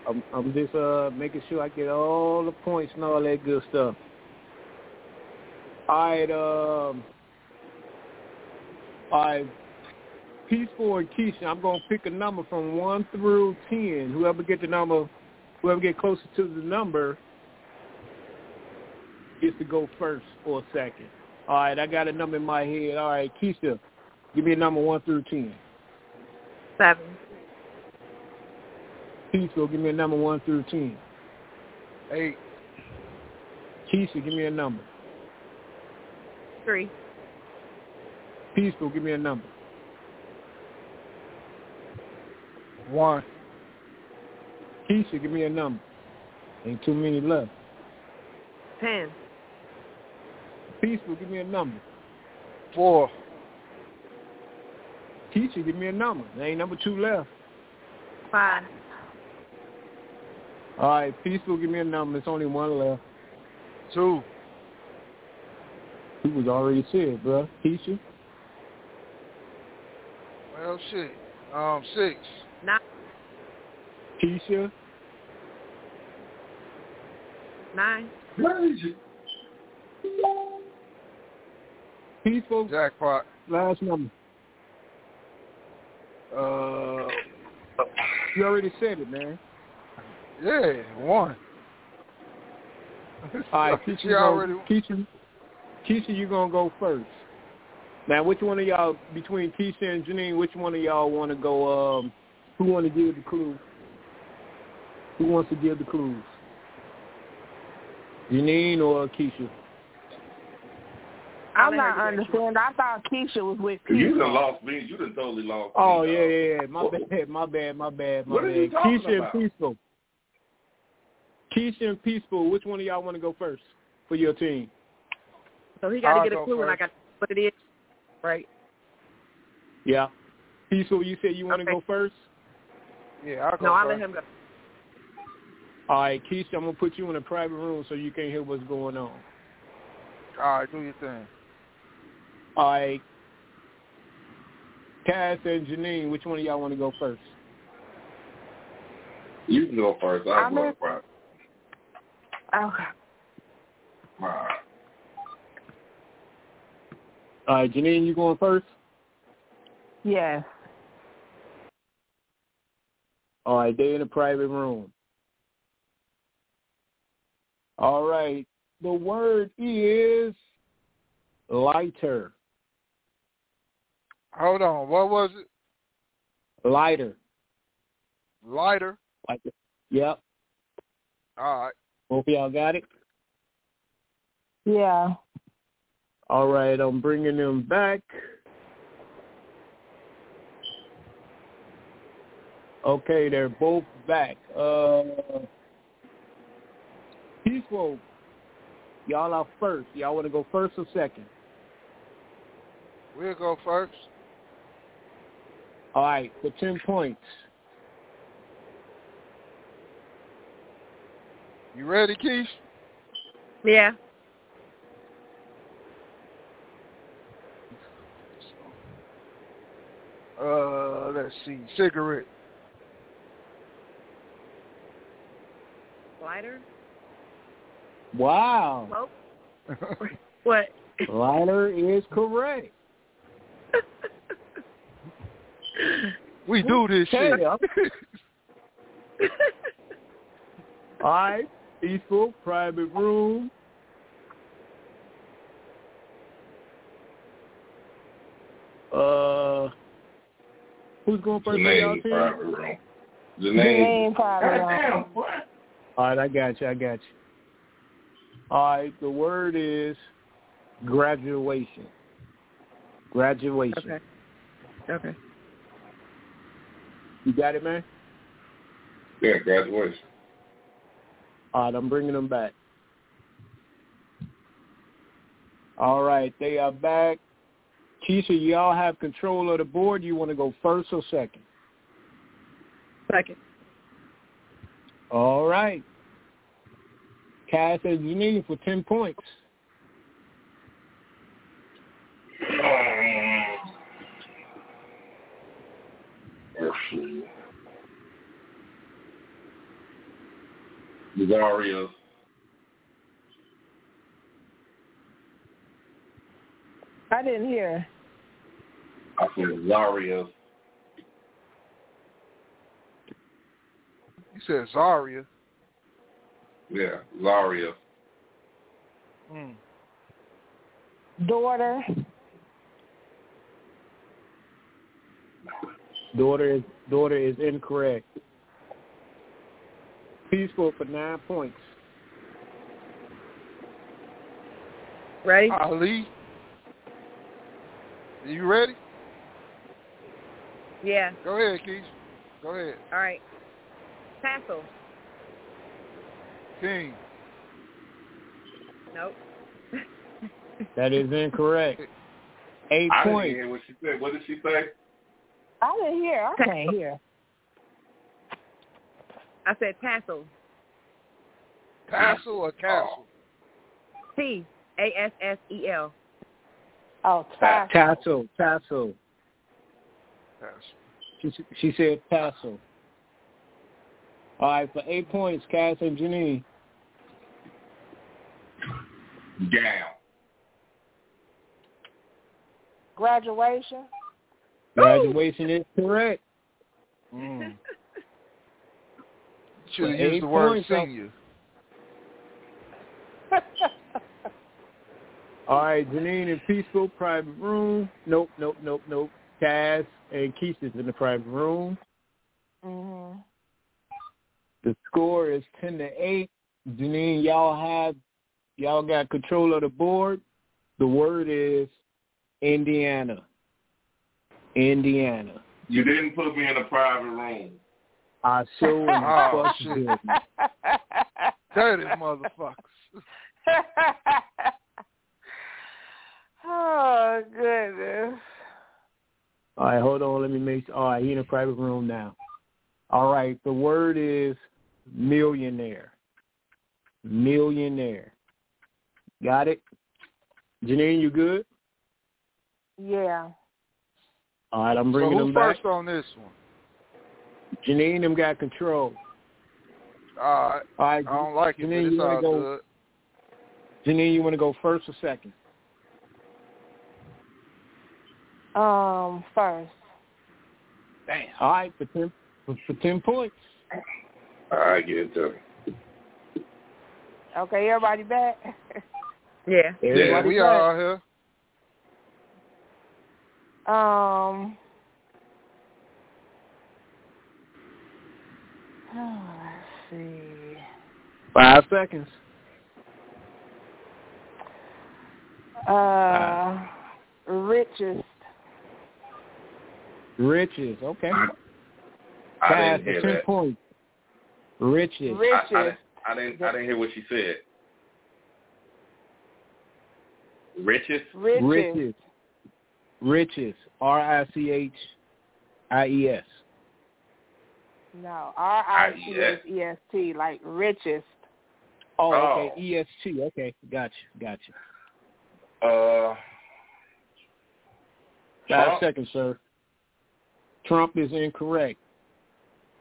I'm, I'm just uh making sure I get all the points and all that good stuff. All right, um, all right. Peaceful and Keisha, I'm gonna pick a number from one through ten. Whoever get the number, whoever get closer to the number, gets to go first or second. All right, I got a number in my head. All right, Keisha, give me a number one through ten.
Seven.
Peaceful, give me a number one through ten.
Eight,
Keisha, give me a number.
Three.
Peaceful, give me a number.
one,
Keisha, give me a number. Ain't too many left.
Ten.
Peaceful, give me a number.
four,
Keisha, give me a number. There ain't number two left.
Five.
All right, Peaceful, give me a number. It's only one left.
two,
He was already said, bro. Keisha,
well, shit. Um, six,
Nine.
Keisha,
Nine.
Peaceful,
jackpot.
last number. Uh, you already said it, man.
Yeah, one. (laughs)
All right, Keisha, you
already.
Keisha, Keisha, you gonna go first. Now, which one of y'all between Keisha and Janine? Which one of y'all want to go? Um, who want to give the clue? Who wants to give the clues? Janine or Keisha?
I'm not understanding. I thought Keisha was with Peaceful.
You done lost me. You done totally lost
Oh
me.
yeah, yeah, yeah. My
What-
bad, my bad, my bad, my
What are you talking
Keisha
about?
and Peaceful. Keisha and Peaceful. Which one of y'all want to go first for your team?
So he got to
I'll
get a
go
clue, and I
first.
got what it is. Right.
Yeah. Peaceful, you said you want to
Okay.
go first.
Yeah, I'll go
No, I'll let him go.
All right, Keisha, I'm gonna put you in a private room so you can't hear what's going on.
All right, do your thing.
All right. Cass and Janine, which one of y'all want to go first?
You can go first. I'll
I'm
go
in-
first.
Okay.
All right.
All right, Janine, you going first?
Yes.
All right, they in a private room. All right, the word is lighter.
Hold on. What was it?
Lighter.
Lighter.
Like, yep.
All right.
Hope y'all got it.
Yeah.
All right, I'm bringing them back. Okay, they're both back. Uh, peaceful. Y'all are first. Y'all want to go first or second?
We'll go first.
All right, for ten points.
You ready, Keith?
Yeah.
Uh, let's see. Cigarette.
Lighter.
Wow,
Smoke. (laughs) What?
lighter is correct. (laughs)
we do this shit. (laughs)
All right, peaceful private room. Uh, who's going first? for y'all
Janine,
team?
private room. Janine.
Janine probably
Goddamn,
won't.
what?
All right, I got you. I got you. All right, the word is graduation. Graduation.
Okay. Okay.
You got it, man?
Yeah, graduation.
All right, I'm bringing them back. All right, they are back. Keisha, y'all have control of the board. You want to go first or second?
Second.
All right. Cass and Janine for 10 points.
Oh, Let's see. Zarius.
I didn't hear.
I said Zarius.
You said Zaria.
Yeah, Zarius.
Mm.
Daughter.
Daughter is daughter is incorrect. Peaceful for nine points.
Ready?
Ali. You ready?
Yeah.
Go ahead, Keish. Go ahead.
All right. Tassel.
King.
Nope. (laughs)
That is incorrect. Eight
I didn't hear what she said. What did she say?
I didn't hear. I (laughs) can't hear.
I said tassel.
Tassel or castle?
T A S S E L.
Oh, tassel.
Tassel. Tassel.
Tassel.
She, she said tassel. All right, for eight points, Cass and Janine.
Gown.
Graduation.
Graduation is correct.
Mm. Should have
For
used the word senior. (laughs)
All right, Janine in peaceful private room. Nope, nope, nope, nope. Cass and Keith is in the private room.
mhm.
The score is ten to eight. Janine, y'all have y'all got control of the board. The The word is Indiana. Indiana.
You didn't put me in a private room.
I sure (laughs)
Oh,
fuck
shit.
did. (laughs)
Dirty motherfuckers. (laughs)
oh goodness.
All right, hold on. Let me make. All right, he in a private room now. All right, the word is millionaire. Millionaire. Got it? Janine, you good?
Yeah.
All right, I'm
So
bringing
who
them back.
first on this one?
Janine, them got control.
All right.
All right,
I don't like it, but
Janine,
it's
you
all
want to go?
good.
Janine, you want to go first or second?
Um, first.
Damn.
All right, for ten for, for ten points.
All right, get it to
Okay, everybody back. (laughs)
Yeah.
Yeah,
we
back.
all here.
Um. Oh, let's see.
Five seconds.
Uh, richest.
Riches. Okay.
I
Pass
didn't
for
hear
ten
that.
points. Riches.
Richest.
I, I, didn't, I didn't. I didn't hear what she said. Richest.
Richest.
Riches. Riches. R I C H I E S.
No, R I C H E S T, like richest.
Oh,
Oh.
okay. E S T. Okay. Gotcha. Gotcha.
Uh.
Five
Trump?
seconds, sir. Trump is incorrect.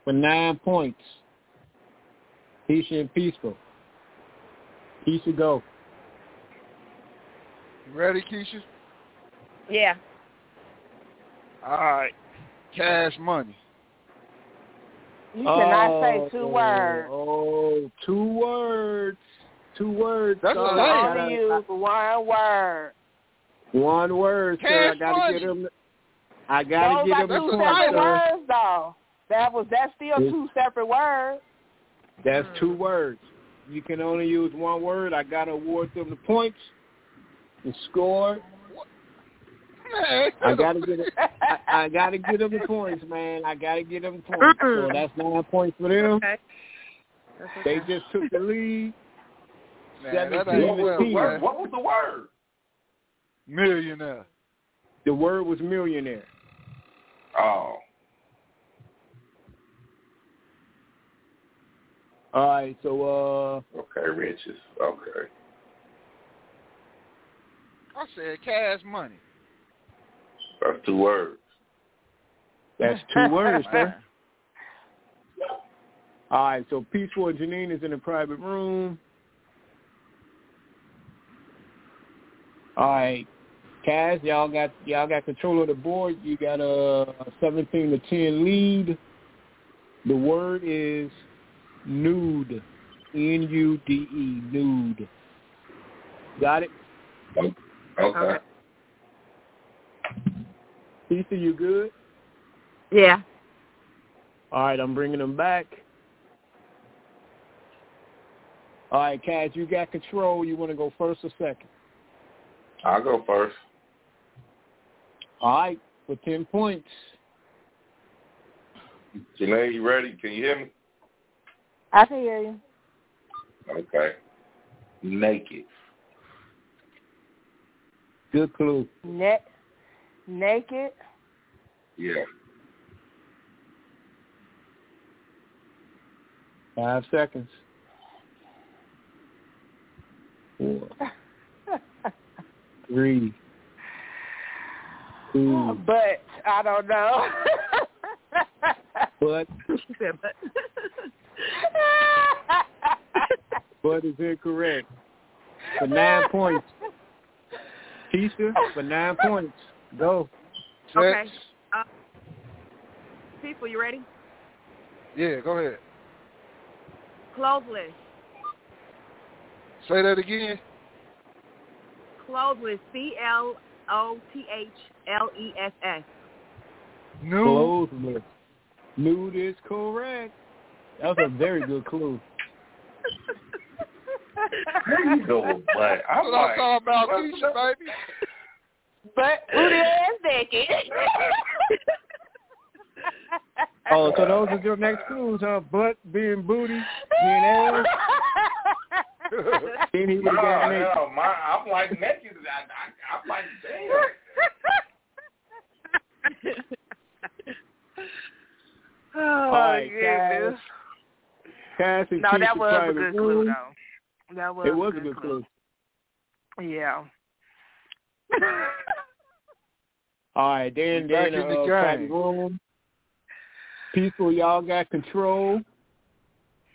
For nine points. Peace and peaceful. Peace to go.
You ready, Keisha?
Yeah.
All right. Cash money.
You cannot
oh,
say two words.
Oh, two words. Two words.
That's
Sorry,
a
I
lot.
gotta-
Only use one word.
One word, sir. I gotta
money.
get him. I gotta
Those
get
are
him the
two
point,
separate
sir.
words, though. That was that's still
Yes.
two separate words.
That's two hmm. words. You can only use one word. I gotta award them the points. The score.
Man, (laughs)
I gotta get it. I, I gotta get them the points, man. I gotta get them points. So that's nine points for them.
Okay. That's
They just took the lead.
Man, that
Seventeen
ain't
What was the word? What was the word?
Millionaire.
The word was millionaire.
Oh.
All right, so uh,
Okay, riches. Okay.
I said cash money.
That's two words.
that's two words, sir. (laughs) All right, so Peaceful and Janine is in a private room. All right, Kaz, y'all got y'all got control of the board. You got a 17 to 10 lead. The word is nude. N U D E. Nude. Got it?
Okay.
Okay.
Peaceful, you good?
Yeah.
All right, I'm bringing them back. All right, Kaz, you got control. You want to go first or second?
I'll go first.
All right, for 10 points.
Janae, you ready? Can you hear me?
I can hear you.
Okay. Naked.
Good clue.
Ne- naked.
Yeah.
Five seconds. Four, (laughs) three, two,
but I don't know.
but,
She said, but.
but is incorrect. For nine points. Keisha, for nine points. Go.
Okay. Uh, people, you ready?
Yeah, go ahead.
Clothesless.
Say that again.
Clothesless. C L O T H L E S S.
New.
Clothesless. Nude is correct. That was a very good clue.
How you doing, but I'm
what
like,
I'm talking about,
what
Keisha, baby.
But booty ass naked. (laughs)
Oh, so those are your next clues, huh? Butt, being booty, being ass. Then (laughs) he would
No,
have got naked.
no, my, I'm like naked. I, I, I'm like, damn.
oh,
All right,
goodness.
Cass and
No, that was a
private
good
room.
clue, though. That was
It was
a good
clue.
Yeah. (laughs)
All right, then
We back
then
in the
uh,
game.
room. People, y'all got control.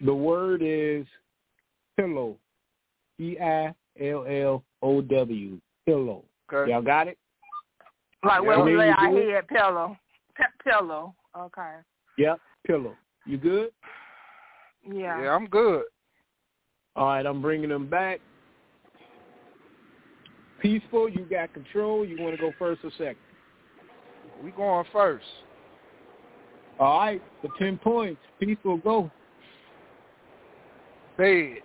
The word is pillow. E I L L O W. Pillow.
Okay.
Y'all got it?
Like
Yeah.
when we
Yeah,
lay our head pillow. Pe- pillow. Okay.
Yep. Pillow. You good?
Yeah.
Yeah, I'm good.
All right, I'm bringing them back. Peaceful, you got control. You want to go first or second?
We going first.
All right, for 10 points. People go.
Bed.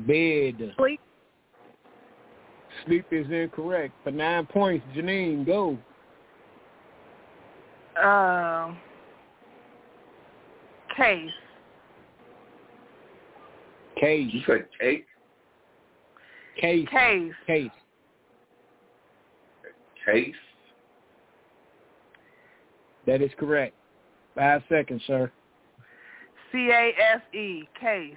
Bed.
Sleep.
Sleep is incorrect. For nine points, Janine, go.
Um. Case.
Case.
You said cake?
Case.
Case.
Case.
Case?
That is correct. Five seconds, sir.
C A S E. Case.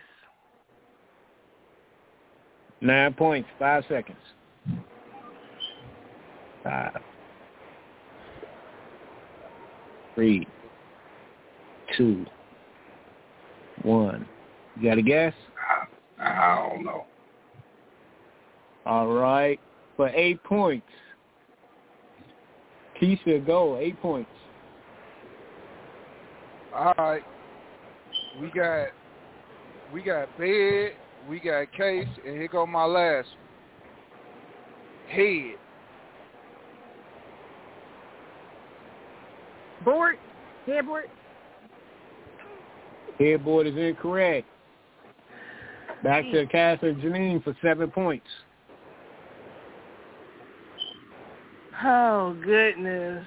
Nine points. Five seconds. Five. Three. Two. One. You got a guess?
I, I don't know.
All right. For eight points. Keisha, go. Eight points.
All right. We got we got bed, we got case, and here go my last one. Head.
Board. Headboard.
Headboard is incorrect. Back to Cass and Janine for seven points.
Oh goodness.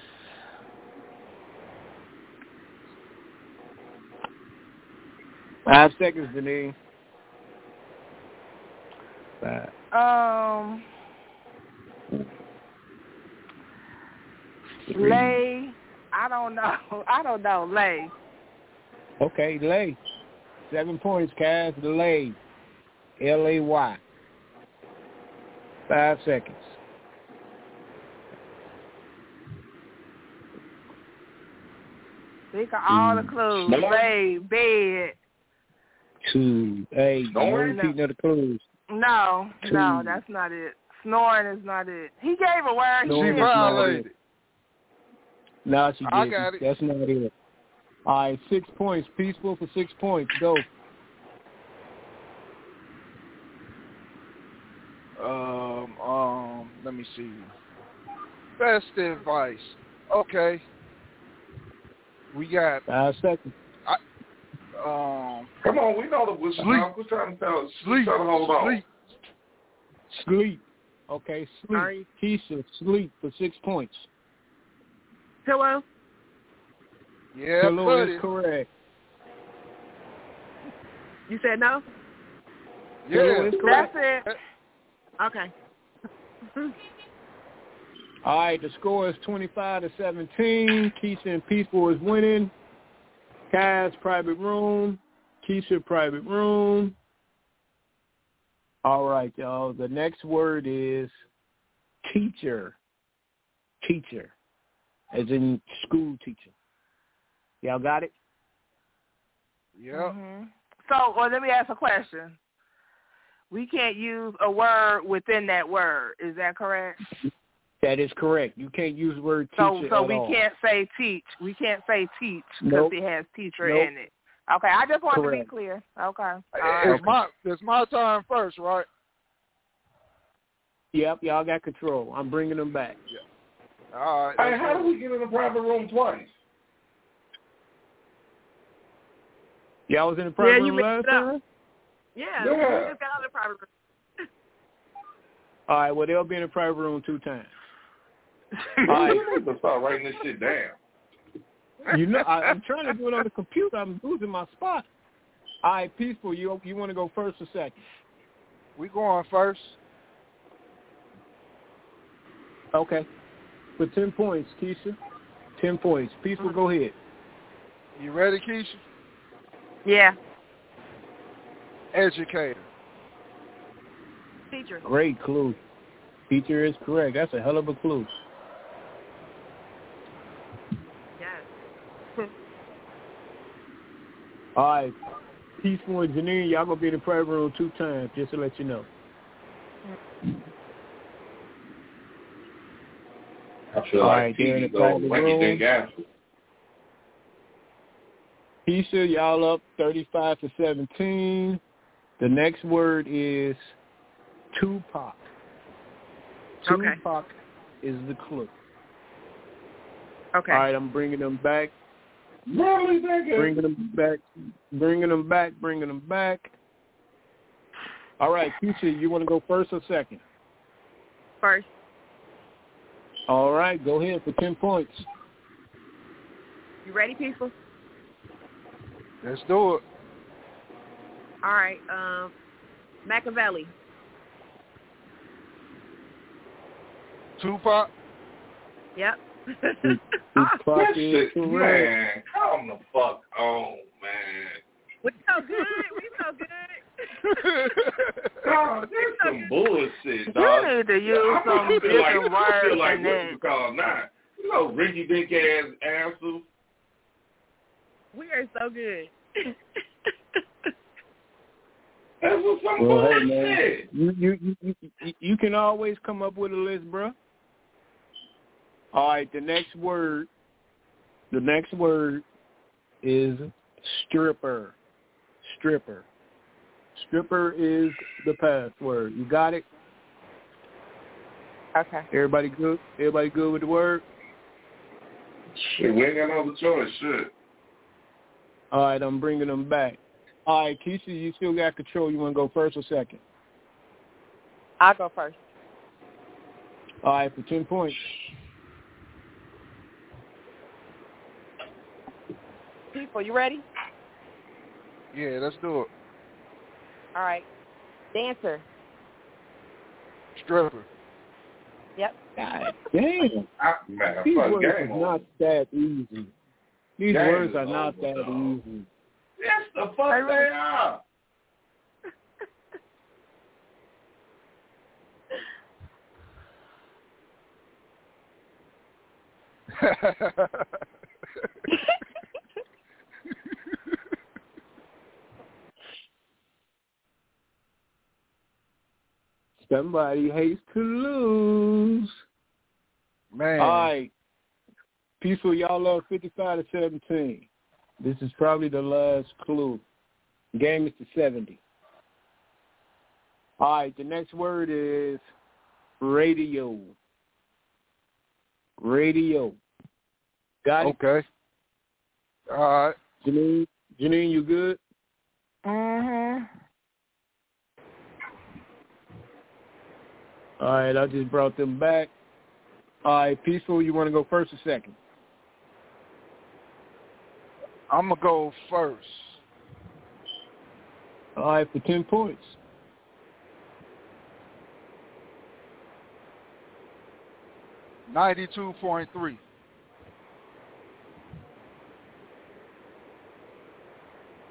Five seconds, Denise. Five.
Um.
Three.
Lay. I don't know. (laughs) I don't know. Lay.
Okay, lay. Seven points, Cass. Lay. L-A-Y. Five seconds.
Think of all the clues.
Snore?
Lay. Bed.
Two. Hey, no
Snoring?
repeating of the clues.
No. No, that's not it. Snoring is not it. He gave a word.
No,
She
it's
didn't-
not
violated.
No, she didn't.
got it.
That's not it. All right, six points. Peaceful for six points. Go.
Um, um, let me see. Best advice. Okay. We got
Five seconds.
um
Come on, we know the we're,
Sleep.
we're trying to tell
sleep.
Trying to hold on.
Sleep.
Sleep. Okay, sleep.
Sorry.
Keisha, sleep for six points.
Pillow.
Yeah,
Pillow
put
is correct.
You said no.
Pillow
Yeah.
is correct.
That's it.
Okay. (laughs)
All right, the score is 25 to 17. Keisha and Peaceful is winning. Kaz, private room. Keisha, private room. All right, y'all. The next word is teacher. Teacher, as in school teacher. Y'all got it?
Yep.
Mhm. So, well, let me ask a question. We can't use a word within that word. Is that correct? (laughs)
That is correct. You can't use the word teacher
So, so
at
we
all.
can't say teach. We can't say teach because
Nope.
it has teacher
Nope.
in it. Okay, I just wanted to be clear. Okay. All
It's my it's my time first, right?
Yep, y'all got control. I'm bringing them back. Yeah.
All right.
Hey, how
it.
do we get in the private room twice?
Y'all was in the private
you
room
mixed
last time?
Yeah,
Yeah.
we just got out of the private room. (laughs)
All right, well, they'll be in the private room two times.
All
right. (laughs)
right. to start writing this shit down.
You know, I, I'm trying to do it on the computer. I'm losing my spot. All right, peaceful. You you want to go first or second?
We going first.
Okay. For ten points, Keisha. Ten points. Peaceful, go ahead.
You ready, Keisha?
Yeah,
Educator.
teacher.
Great clue. Teacher is correct. That's a hell of a clue.
Yes.
All right. Peaceful and Janine, y'all gonna be in the prayer room two times, just to let you know.
I feel
All
like
right, in
TV
the
go
private
like you
room.
didn't answer.
Keisha, y'all up 35 to 17. The next word is Tupac.
Okay.
Tupac is the clue.
Okay.
All right, I'm bringing them back,
Really, nigga?
bringing them back, bringing them back, bringing them back. All right, Keisha, you want to go first or second?
First.
All right, go ahead for 10 points.
You ready, people?
Let's do it.
All right. Um, Machiavelli.
Tupac.
Yep.
Tupac (laughs)
That
is
shit,
correct.
man. Calm the fuck on, man.
we so good. We so good.
Dog, that's some bullshit, dog.
You need to use
I
some
feel
different
like, I feel like what
that.
you call now. You know, Ricky Dick ass answers.
We are so good.
That's what some
Well, hey,
bullshit.
man. You, you, you, you, you can always come up with a list, bro. All right, the next word, the next word is stripper. Stripper. Stripper is the password. You got it?
okay.
Everybody good? Everybody good with the word?
Shit, we ain't got no other choice. Shit.
All right, I'm bringing them back. All right, Keisha, you still got control. You want to go first or second?
I'll go first.
All right, for 10 points.
People, you ready?
Yeah, let's do it.
All right. Dancer.
Stripper.
Yep.
God (laughs) damn.
I, man,
These words are
over.
not that easy. These
Game
words are not that
dog.
easy.
Yes, the fuck they are. (laughs) (laughs)
Somebody hates to lose.
Man.
All right. Peaceful, y'all love 55 to 17. This is probably the last clue. Game is to 70. All right, the next word is radio. Radio. Got it?
Okay. All right.
Janine, Janine, you good?
Mhm.
All right, I just brought them back. All right, Peaceful, you want to go first or second?
I'm gonna go first.
All right, for 10 points.
Ninety-two point three.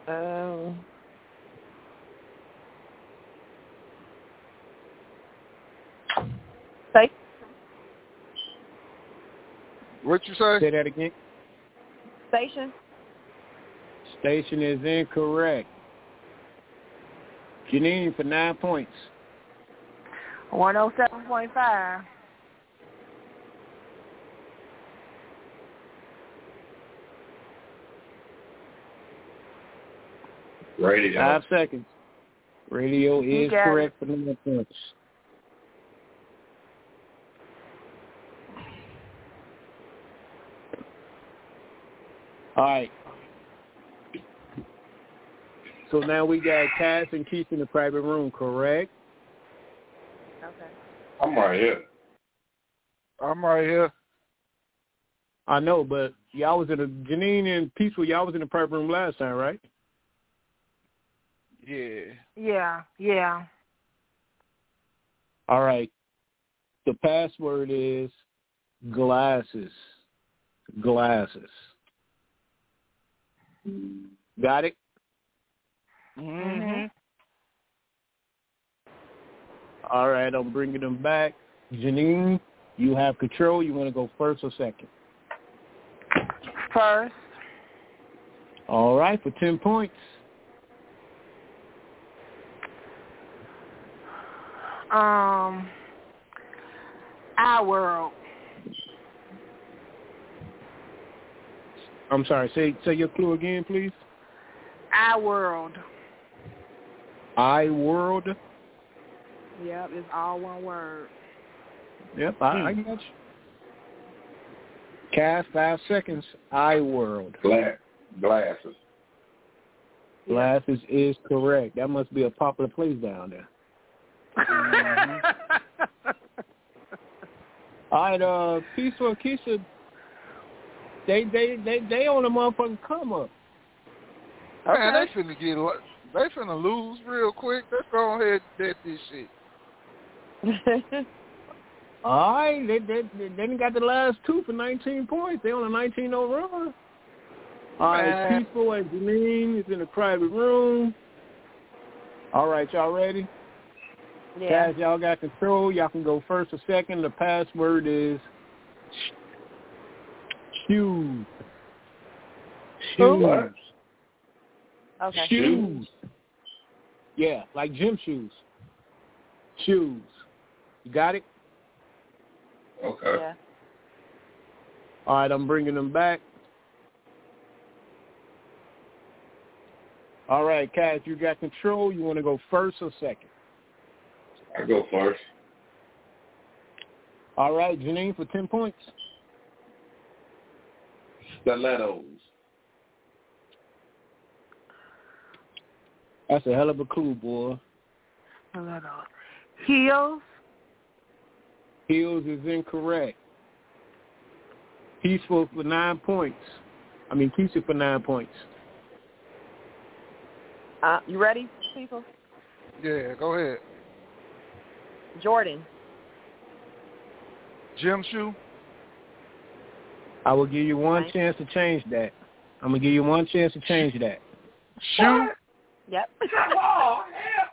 Um, say
What you say?
Say that again.
station.
Station is incorrect. Janine for nine points.
One oh seven point five.
Radio.
Five seconds. Radio is
got
correct for nine points. All right. So now we got Cass and Keith in the private room, correct?
Okay.
I'm right here.
I'm right here.
I know, but y'all was in a Janine and Peaceful. Y'all was in the private room last time, right?
Yeah.
Yeah, yeah.
All right. The password is glasses. Glasses. Got it?
Mm-hmm.
All right, I'm bringing them back. Janine, you have control. You want to go first or second?
First,
All right, for 10 points.
um, our world.
I'm sorry, say say your clue again, please.
I world.
I world.
Yep, it's all one word.
Yep, I, I got you. Cast five seconds. I world.
Glass, glasses.
Glasses is correct. That must be a popular place down there. (laughs) All right, uh, Peaceful and Keisha, they they they they on a motherfucking come up.
Man, they finna get lo- they finna lose real quick. Let's go ahead and bet this shit. (laughs)
All right, they they they, they done got the last two for 19 points. They on a 19 0 run. All right,
Man.
Peaceful and Janine is in the private room. All right, y'all ready?
Yeah.
Guys, y'all got control. Y'all can go first or second. The password is shoes. Shoes.
What?
Okay.
Shoes. Yeah, like gym shoes. Shoes. You got it?
Okay.
Yeah.
All right, I'm bringing them back. All right, Cass, you got control. You want to go first or second?
I go first.
All right, Janine for 10 points.
Stilettos.
That's a hell of a clue, boy.
Heels.
Heels is incorrect. Peaceful for nine points. I mean, Keisha for nine points.
Uh, you ready, people?
Yeah, go ahead.
Jordan.
Gym shoe.
I will give you one
Right.
chance to change that. I'm gonna give you one chance to change that.
Shoe.
Yep.
Oh, hell.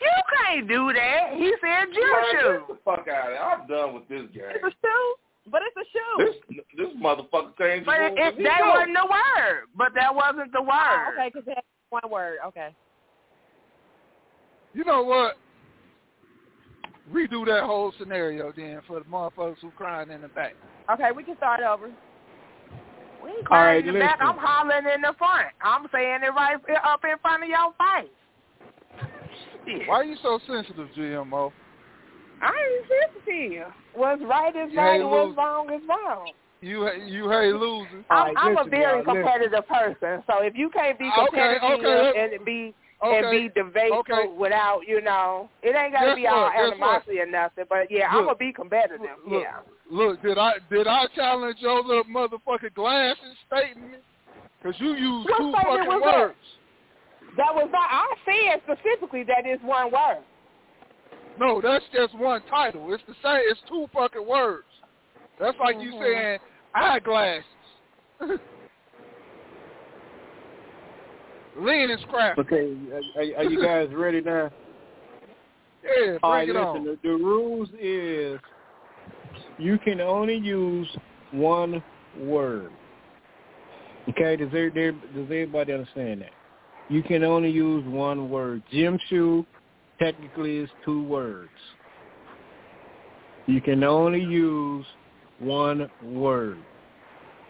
You can't do that. He said gym
Man,
shoe.
get the fuck out of here. I'm done with this game.
It's a shoe, but it's a shoe.
This this motherfucker changed the
But it,
rules.
it,
He
that
go.
wasn't the word. But that wasn't the
Oh,
word.
okay, because it has one word. Okay.
You know what? Redo that whole scenario then for the motherfuckers who crying in the back.
Okay, we can start over.
We ain't
All right,
in the back. I'm hollering in the front. I'm saying it right up in front of your face.
Why are you so sensitive, GMO?
I ain't sensitive. What's right is
Yeah,
right
you
and what's wrong is wrong.
You you hate losing.
I'm,
right,
I'm a
listen,
very
y'all, listen.
competitive person. So if you can't be
Okay,
competitive
okay,
and be
Okay.
and be debateful
okay.
without, you know, it ain't gotta
Guess
be all
what?
Animosity or nothing. But yeah, I'm gonna be competitive.
Look,
yeah.
look, did I did I challenge your little motherfucking glasses statement? Because you used
What
two fucking
was that?
words.
That was not. I said specifically that is one word.
No, that's just one title. It's the same. It's two fucking words. That's like you
Mhm.
saying eyeglasses. (laughs) Lean and scrap.
Okay, are, are- you guys ready now? (laughs)
Yeah, bring
All right,
it
listen.
on.
The, the rules is you can only use one word. Okay, does every, does everybody understand that? You can only use one word. Gym shoe technically is two words. You can only use one word.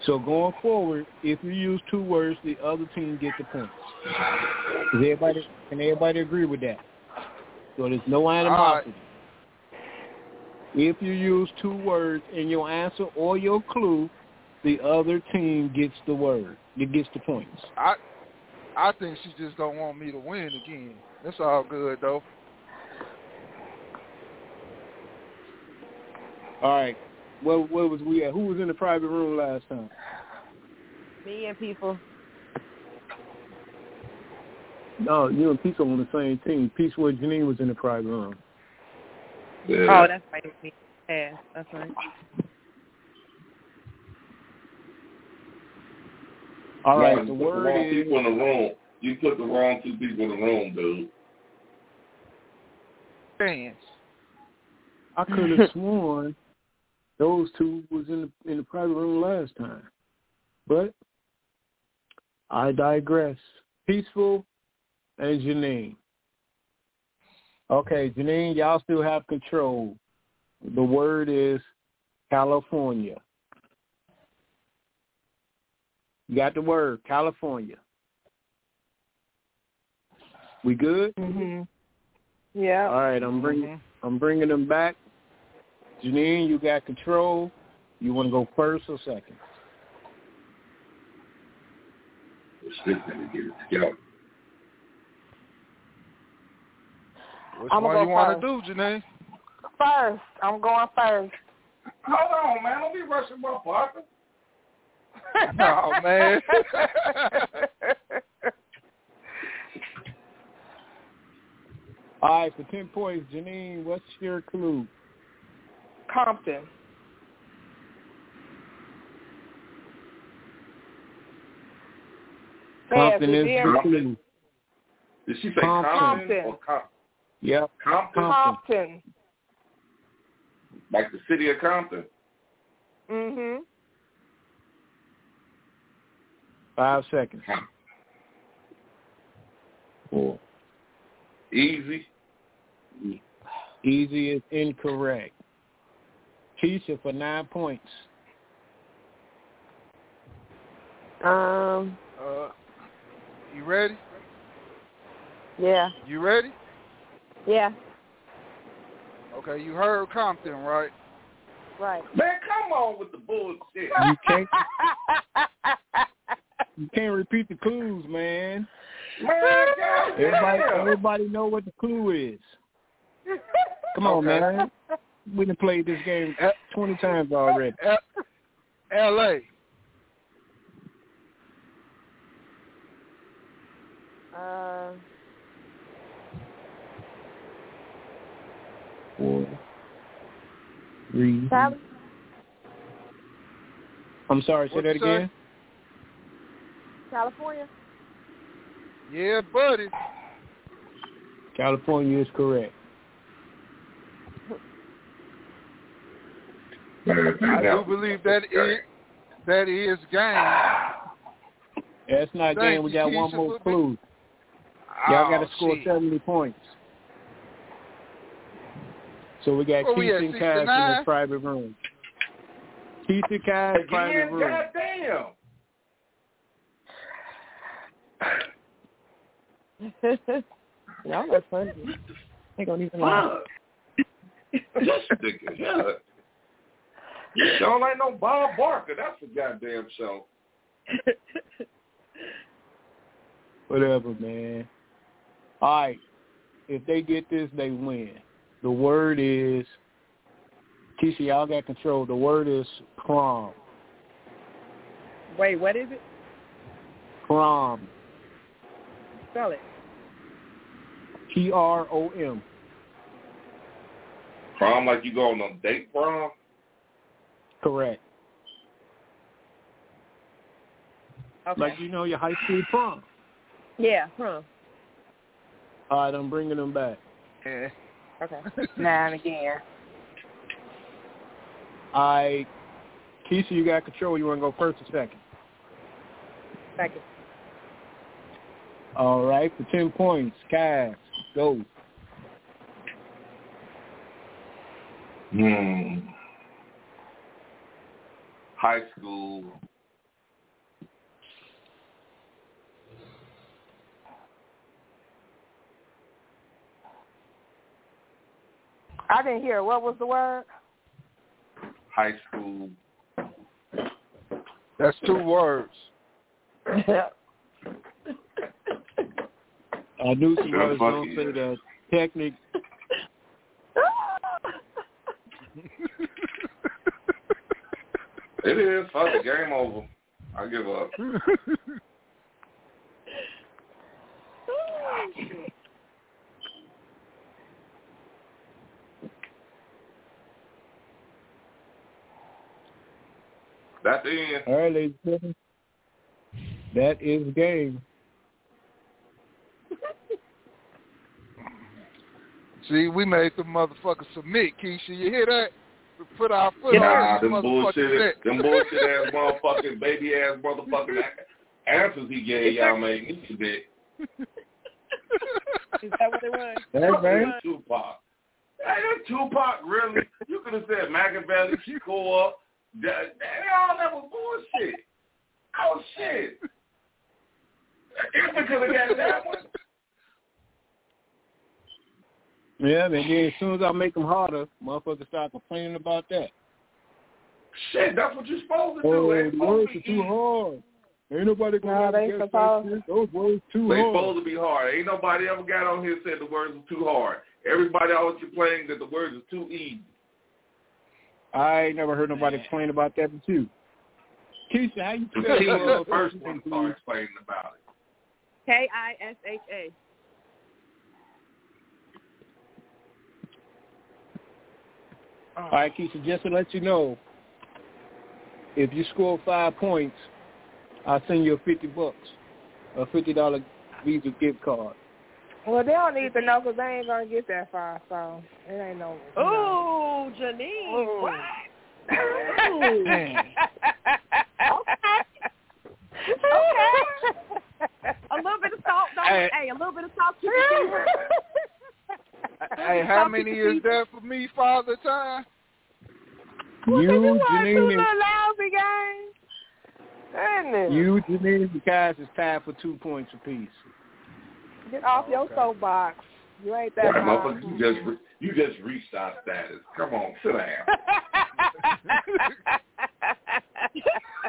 So going forward, if you use two words, the other team gets the points. Does everybody can everybody agree with that? So there's no animosity. If you use two words in your answer or your clue, the other team gets the word. It gets the points.
I I think she just don't want me to win again. That's all good though.
All right. Where, where was we at? Who was in the private room last time?
Me and people.
No, you and Peace are on the same team. Peace where Janine was in the private room.
Yeah.
Oh, that's right. Yeah, that's right.
All
No,
The
put the
word
wrong
is
people in the room. You put the wrong two people in the room, dude.
Fans.
I could have (laughs) sworn those two was in the in the private room last time, but I digress. Peaceful and Janine. Okay, Janine, y'all still have control. The word is California. You got the word California. We good?
Mhm. Yeah.
All right, I'm bringing I'm bringing them back. Janine, you got control. You want to go first or second?
Stick to get it together.
Which
I'ma
one
go
you want
first.
to do, Janae?
First, I'm going first.
Hold on, man. Don't be rushing my partner. (laughs)
oh man. (laughs)
All right, for ten points, Janine, what's your clue?
Compton.
Compton is
it is.
the.
Did she say
Compton.
Compton, or Com-
Yep.
Compton?
Compton.
Compton.
Like the city of Compton?
Mm Mhm.
Five seconds.
Four. Easy.
Easy is incorrect. Keisha for nine points.
Um,
Uh, you ready?
yeah,
You ready?
yeah,
Okay, you heard Compton, right?
right.
Man, come on with the bullshit.
You can't (laughs) you can't repeat the clues, man.
Man,
Everybody everybody know what the clue is. Come on,
Okay.
man. We done played this game twenty times already.
L- L.A.
Uh,
Four, three.
Cali-
I'm sorry, say
What'd
that
you say?
again.
California.
Yeah, buddy.
California is correct.
I do
now-
believe that is that is game.
That's not
Thank
game. We got one more
for
clue. Y'all got
Oh,
to score
shit.
70 points. So we got
oh, Where
Keith
at,
and Cass in
69?
the private room. Keith and Cass, private
Again,
room.
goddamn. (laughs)
no, that's funny. They don't even lie.
Fuck. (laughs) This nigga, yeah. Y'all ain't no Bob Barker. That's a goddamn show. (laughs)
Whatever, man. All right. If they get this, they win. The word is, Keisha, y'all got control. The word is prom.
Wait, what is it?
Prom.
Spell it.
P-R-O-M.
Prom like you go on a date prom?
Correct.
Okay.
Like you know your high school prom.
yeah, prom.
All right, I'm bringing them back.
Yeah.
Okay.
Now and again.
I, Keisha, you got control. You want to go first or second?
Second.
All right, for 10 points. Cass, go.
Hmm. High school.
I didn't hear. What was the word?
High school.
That's two words. (laughs)
I knew somebody was going to say that technic. (laughs) (laughs)
it is. Fuck the game over. I give up. (laughs) That's the end.
All right, ladies and gentlemen. That is the game.
See, we made the motherfucker submit, Keisha. You hear that? We put our foot
Nah,
on
them bullshit,
motherfucker
them bullshit ass motherfucking baby ass motherfucking answers he gave y'all made me submit.
Is that what it was? (laughs)
That's right.
Tupac. Hey, that Tupac really? You could have said Machiavelli, Score. That, that all that was bullshit. Oh shit. If we could have got that one.
Yeah, and then as soon as I make them harder, motherfuckers start complaining about that.
Shit, that's what you're supposed to do.
Oh,
It's
the words
to
are too hard. Ain't nobody
No,
gonna
they
guess like
supposed-
Those words too
They
hard.
They supposed to be hard. Ain't nobody ever got on here and said the words are too hard. Everybody always complaining that the words are too easy.
I ain't never heard nobody complain about that but you. Keisha, how you
The
spell
king the first one to start explaining about it.
K I S H A. Oh.
All right, Keisha, just to let you know, if you score five points, I'll send you a fifty bucks, a fifty dollar Visa gift card.
Well, they don't need to know because they ain't gonna get that far, so it ain't no. you know.
Ooh, Janine.
Ooh.
What? (laughs)
Man. (laughs)
okay. A little bit of salt, don't
Hey.
hey, a little bit of salt keep it seasoned. (laughs) (laughs)
Hey, how many is that for me, Father Time?
You,
Two
Janine,
little
and,
lousy games.
You, Janine, and Cass is tied for two points apiece.
Get off your
Okay.
soapbox. You ain't that
Right,
high.
motherfucker, you just re- you just reached our status. Come on, sit down. (laughs)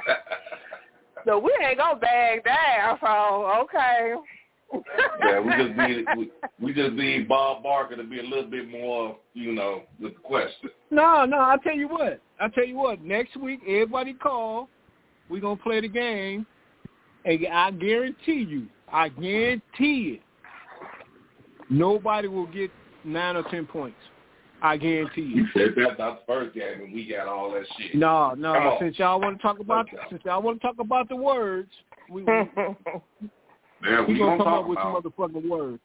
(laughs)
so we ain't gonna bag down. So okay.
Yeah, we just need we, we just need Bob Barker to be a little bit more, you know, with the question.
No, no, I'll tell you what. I'll tell you what. Next week, everybody call. We're going to play the game. And I guarantee you, I guarantee it, nobody will get nine or ten points. I guarantee you.
You said that that's the first game, and we got all that shit.
No,
Come
no.
on.
Since y'all want to talk about
Okay.
since y'all want to talk about the words, we we, (laughs)
Yeah,
we
we
gonna
gonna
come
talk
up with some motherfucking words.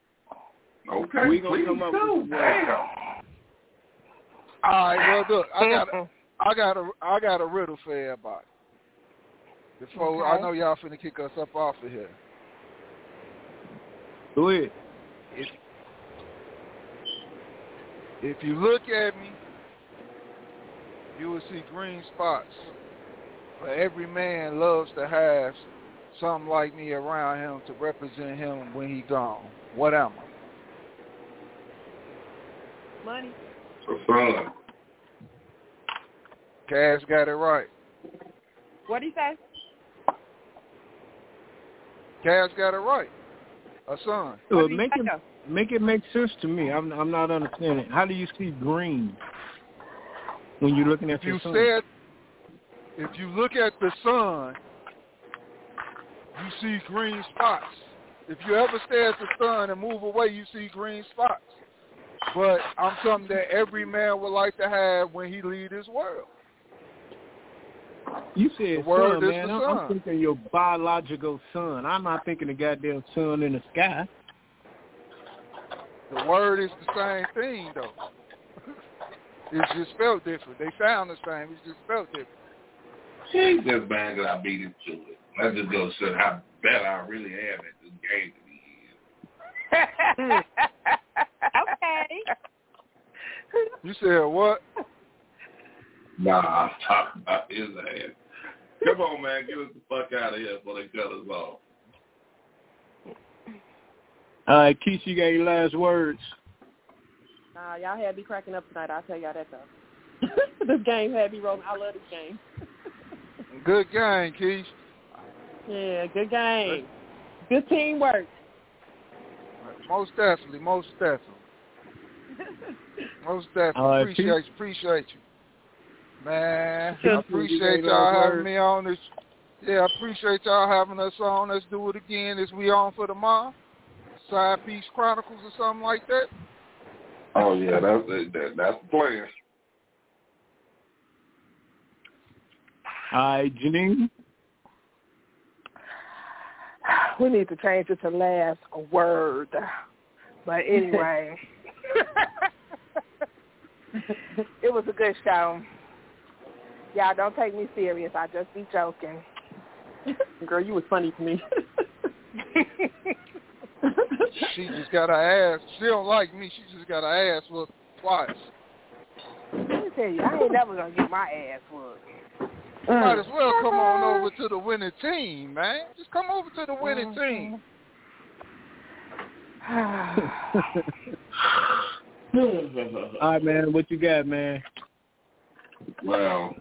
Okay,
we gonna
please
come up
do.
with some words.
Damn.
All right, well look, I got a, (laughs) I got a, I got a riddle for everybody. Before I know y'all finna kick us up off of here.
Do it.
If, if you look at me, you will see green spots. But every man loves to have something like me around him to represent him when he gone. What am I?
Money.
So, son,
Cass got it right.
What do you say?
Cass got it right. A son.
Well,
What
make it
though?
make it make sense to me. I'm I'm not understanding. How do you see green when you're looking at
If you
your sun?
said, if you look at the sun, you see green spots. If you ever stare at the sun and move away, you see green spots. But I'm something that every man would like to have when he leave this world.
You said
The word
sun,
is
man.
the
I'm, I'm thinking your biological son. I'm not thinking the goddamn sun in the sky.
The word is the same thing, though. (laughs) it's just spelled different. They sound the same. It's just spelled different.
he's just man that I beat him to it. That just goes to show how bad I really am at this game that he is.
okay.
You said what?
Nah, I'm talking about his ass. Come on, man, get us the fuck out of here before they cut us off.
All right, Keith, you got your last words.
Nah, y'all had me cracking up tonight. I'll tell y'all that though. (laughs) this game had me rolling. I love this game.
Good game, Keith.
Yeah, good game. Good teamwork.
Most definitely, most definitely. (laughs) Most definitely.
All right,
appreciate you, appreciate you. Man, I appreciate y'all having me on this. Yeah, I appreciate y'all having us on. Let's do it again. Is we on for tomorrow? Side Piece Chronicles or something like that?
Oh yeah, that's that, that's the plan.
Hi, Janine.
We need to change it to last word. But anyway, (laughs) it was a good show. Y'all don't take me serious. I just be joking.
Girl, you was funny to me. (laughs)
She just got her ass. She don't like me. She just got her ass whooped twice.
Let me tell you, I ain't never gonna get my ass whooped.
You might mm. as well come on over mm-hmm. to the winning team, man. Just come over to the winning mm-hmm. team. (sighs)
All right, man. What you got, man?
Well,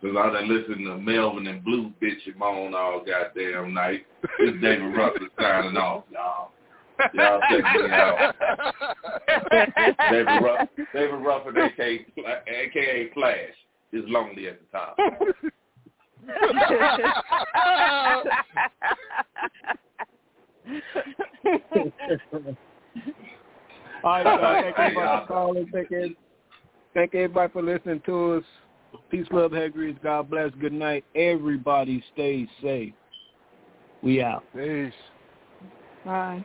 because I done listened to Melvin and Blue bitch and moan all goddamn night. This David Ruffin signing off, y'all. Y'all check me out. (laughs) David Ruff, David Ruffin, aka, AKA Flash, is lonely at the top. (laughs)
All right, y'all. Thank everybody for uh, calling. Thank, every- thank everybody for listening to us. Peace, love, hair grease. God bless. Good night. Everybody stay safe. We out.
Peace.
Bye.